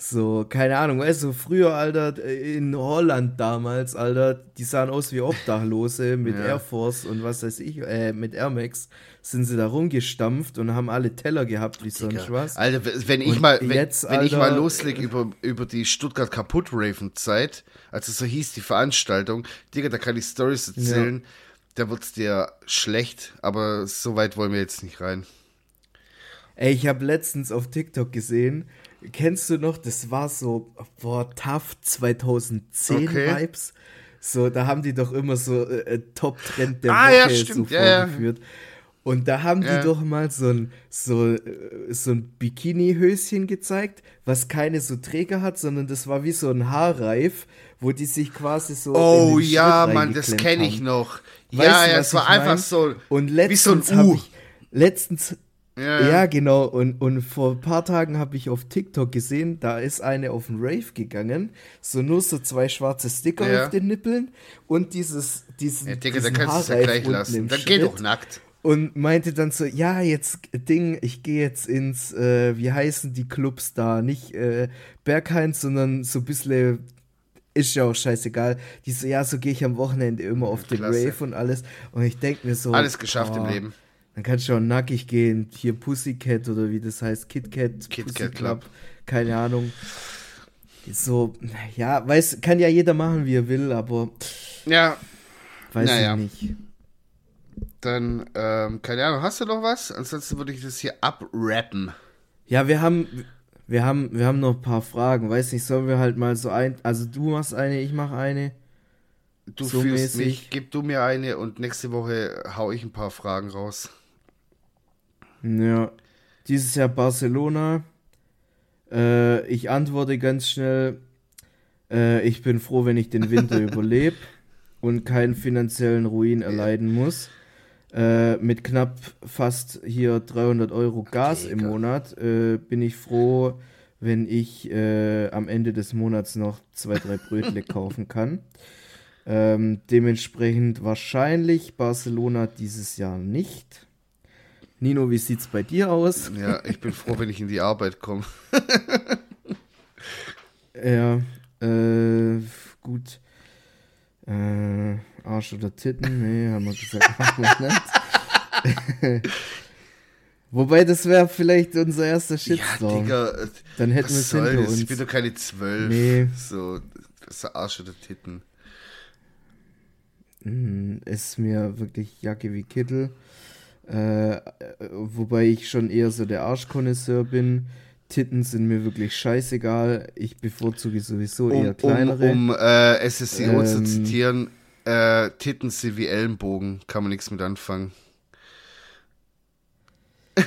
So, keine Ahnung, weißt du, früher, Alter, in Holland damals, Alter, die sahen aus wie Obdachlose mit ja. Air Force und was weiß ich, äh, mit Air Max sind sie da rumgestampft und haben alle Teller gehabt wie Digga. sonst was.
Alter, wenn ich und mal, wenn, jetzt, wenn Alter, ich mal loslege über, über die Stuttgart kaputt Raven Zeit, also so hieß die Veranstaltung, Digga, da kann ich Stories erzählen, ja. da wird's dir schlecht, aber so weit wollen wir jetzt nicht rein.
Ey, ich habe letztens auf TikTok gesehen, Kennst du noch, das war so, boah, Tough 2010 okay. Vibes. So, da haben die doch immer so äh, äh Top-Trend der ah, Woche ja, so ja, vorgeführt. Ja. Und da haben die doch mal so ein, so, äh, so ein Bikini-Höschen gezeigt, was keine so Träger hat, sondern das war wie so ein Haarreif, wo die sich quasi so.
Oh ja, Mann, das kenne ich noch. Weißt ja, ja, es war einfach so.
Und letztens so habe ich letztens ja, ja, genau. Und, und vor ein paar Tagen habe ich auf TikTok gesehen, da ist eine auf den Rave gegangen, so nur so zwei schwarze Sticker ja. auf den Nippeln und dieses, diesen,
ja, Digga, da kannst du es ja gleich lassen. Dann geh doch nackt.
Und meinte dann so, ja, jetzt Ding, ich gehe jetzt ins, äh, wie heißen die Clubs da? Nicht äh, Berghain, sondern so ein bisschen ist ja auch scheißegal. Die so, ja, so gehe ich am Wochenende immer auf den Rave und alles. Und ich denke mir so.
Alles geschafft oh, im Leben.
Dann kannst du auch nackig gehen. Hier Pussycat oder wie das heißt, KitKat,
Kit Pussy Club.
Keine Ahnung. So, ja, weiß, kann ja jeder machen, wie er will, aber.
Ja.
Weiß naja. ich nicht.
Dann, ähm, keine Ahnung, hast du noch was? Ansonsten würde ich das hier abrappen.
Ja, wir haben, wir haben, wir haben noch ein paar Fragen. Weiß nicht, sollen wir halt mal so ein, also du machst eine, ich mach eine.
Du so fühlst mäßig. mich, gib du mir eine und nächste Woche hau ich ein paar Fragen raus.
Ja, dieses Jahr Barcelona. Äh, ich antworte ganz schnell. Äh, ich bin froh, wenn ich den Winter überlebe und keinen finanziellen Ruin erleiden muss. Äh, mit knapp fast hier 300 Euro Gas okay, im Monat äh, bin ich froh, wenn ich äh, am Ende des Monats noch zwei, drei Brötle kaufen kann. Ähm, dementsprechend wahrscheinlich Barcelona dieses Jahr nicht. Nino, wie sieht's bei dir aus?
Ja, ich bin froh, wenn ich in die Arbeit komme.
ja, äh, gut. Äh, Arsch oder Titten? Nee, haben wir gesagt, machen wir nicht. Wobei, das wäre vielleicht unser erster Shitstorm. Ja, Digga, äh, Dann hätten wir es hinter uns.
Ich bin doch keine zwölf. Nee. So, das ist Arsch oder Titten.
Hm, ist mir wirklich Jacke wie Kittel. Äh, wobei ich schon eher so der Arschkonnoisseur bin. Titten sind mir wirklich scheißegal. Ich bevorzuge sowieso eher kleinere.
Um, um äh, SSCO ähm, zu zitieren, äh, Titten sind wie Ellenbogen, kann man nichts mit anfangen.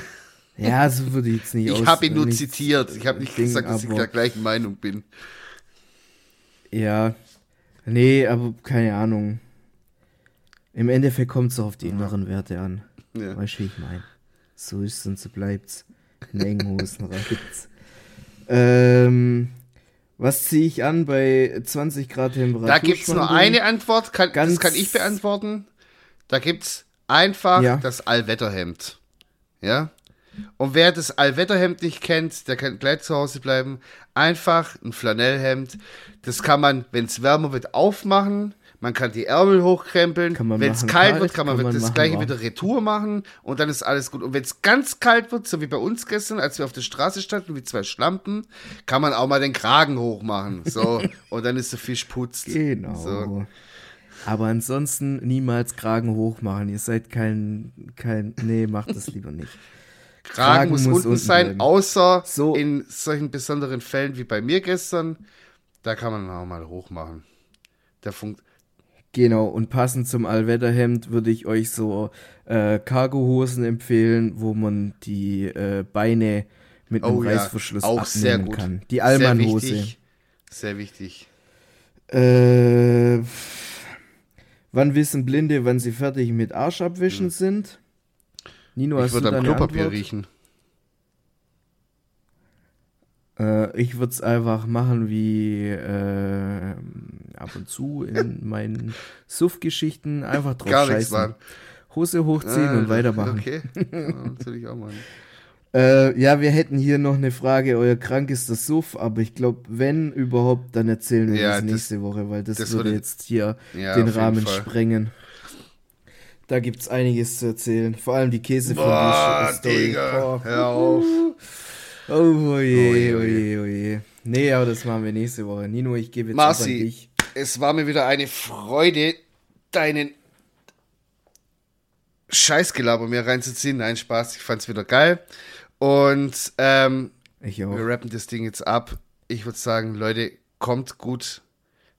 Ja, so würde ich jetzt nicht
Ich habe ihn nur zitiert. Ich habe nicht Ding, gesagt, dass ich der gleichen Meinung bin.
Ja. Nee, aber keine Ahnung. Im Endeffekt kommt es auf die inneren Werte an. Ja. Weißt du, wie ich meine? So ist es und so bleibt's. In engen Hosen reicht's. Ähm, was ziehe ich an bei 20 Grad Temperatur?
Da gibt es nur eine Antwort, kann, das kann ich beantworten. Da gibt es einfach ja. das Allwetterhemd. Ja? Und wer das Allwetterhemd nicht kennt, der kann gleich zu Hause bleiben. Einfach ein Flanellhemd. Das kann man, wenn es wärmer wird, aufmachen. Man kann die Ärmel hochkrempeln. Wenn es kalt wird, kann man, kann man das gleiche wieder Retour machen und dann ist alles gut. Und wenn es ganz kalt wird, so wie bei uns gestern, als wir auf der Straße standen wie zwei Schlampen, kann man auch mal den Kragen hochmachen. So, und dann ist der Fisch putzt.
Genau.
So.
Aber ansonsten niemals Kragen hochmachen. Ihr seid kein, kein, nee, macht das lieber nicht.
Kragen, Kragen muss, muss, unten sein, bleiben. außer so. in solchen besonderen Fällen wie bei mir gestern. Da kann man auch mal hochmachen. Der funkt.
Genau, und passend zum Allwetterhemd würde ich euch so äh, Cargohosen empfehlen, wo man die äh, Beine mit einem oh, Reißverschluss ja. Auch abnehmen sehr gut. kann. Die Allmannhose.
Sehr wichtig. Sehr wichtig.
Äh, wann wissen Blinde, wann sie fertig mit Arsch abwischen hm. sind?
Nino, ich würde am Klopapier Antwort? riechen.
Äh, ich würde es einfach machen wie äh, ab und zu in meinen Suff-Geschichten. Einfach drauf Gar scheißen. Hose hochziehen ah, und weitermachen. Okay, natürlich auch mal. Äh, ja, wir hätten hier noch eine Frage. Euer Krank ist das Suff, aber ich glaube, wenn überhaupt, dann erzählen wir ja, das nächste Woche, weil das, das würde jetzt hier ja, den Rahmen sprengen. Da gibt es einiges zu erzählen. Vor allem die Käse
Story. Digga, Hör auf.
Oh, oh je, oh je, oh je. Nee, aber das machen wir nächste Woche. Nino, ich gebe jetzt
Marci, an dich. es war mir wieder eine Freude, deinen Scheißgelaber mir reinzuziehen. Nein, Spaß, ich fand's wieder geil. Und ähm, ich auch. wir rappen das Ding jetzt ab. Ich würde sagen, Leute, kommt gut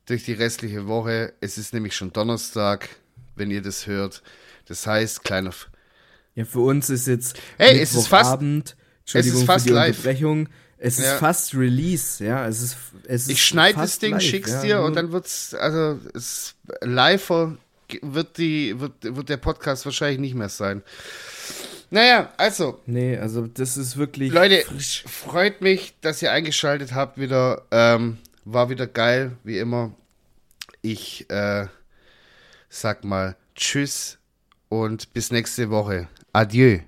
durch die restliche Woche. Es ist nämlich schon Donnerstag, wenn ihr das hört. Das heißt, kleiner.
Ja, für uns ist jetzt
hey, es ist fast.
Entschuldigung es ist fast für die live. Unterbrechung. Es ja. ist fast Release, ja. Es ist, es ist
ich schneide das Ding, live, schick's ja, dir und dann wird's, also es live wird die, wird, wird der Podcast wahrscheinlich nicht mehr sein. Naja, also.
Nee, also das ist wirklich.
Leute, frisch. freut mich, dass ihr eingeschaltet habt wieder. Ähm, war wieder geil, wie immer. Ich äh, sag mal Tschüss und bis nächste Woche. Adieu.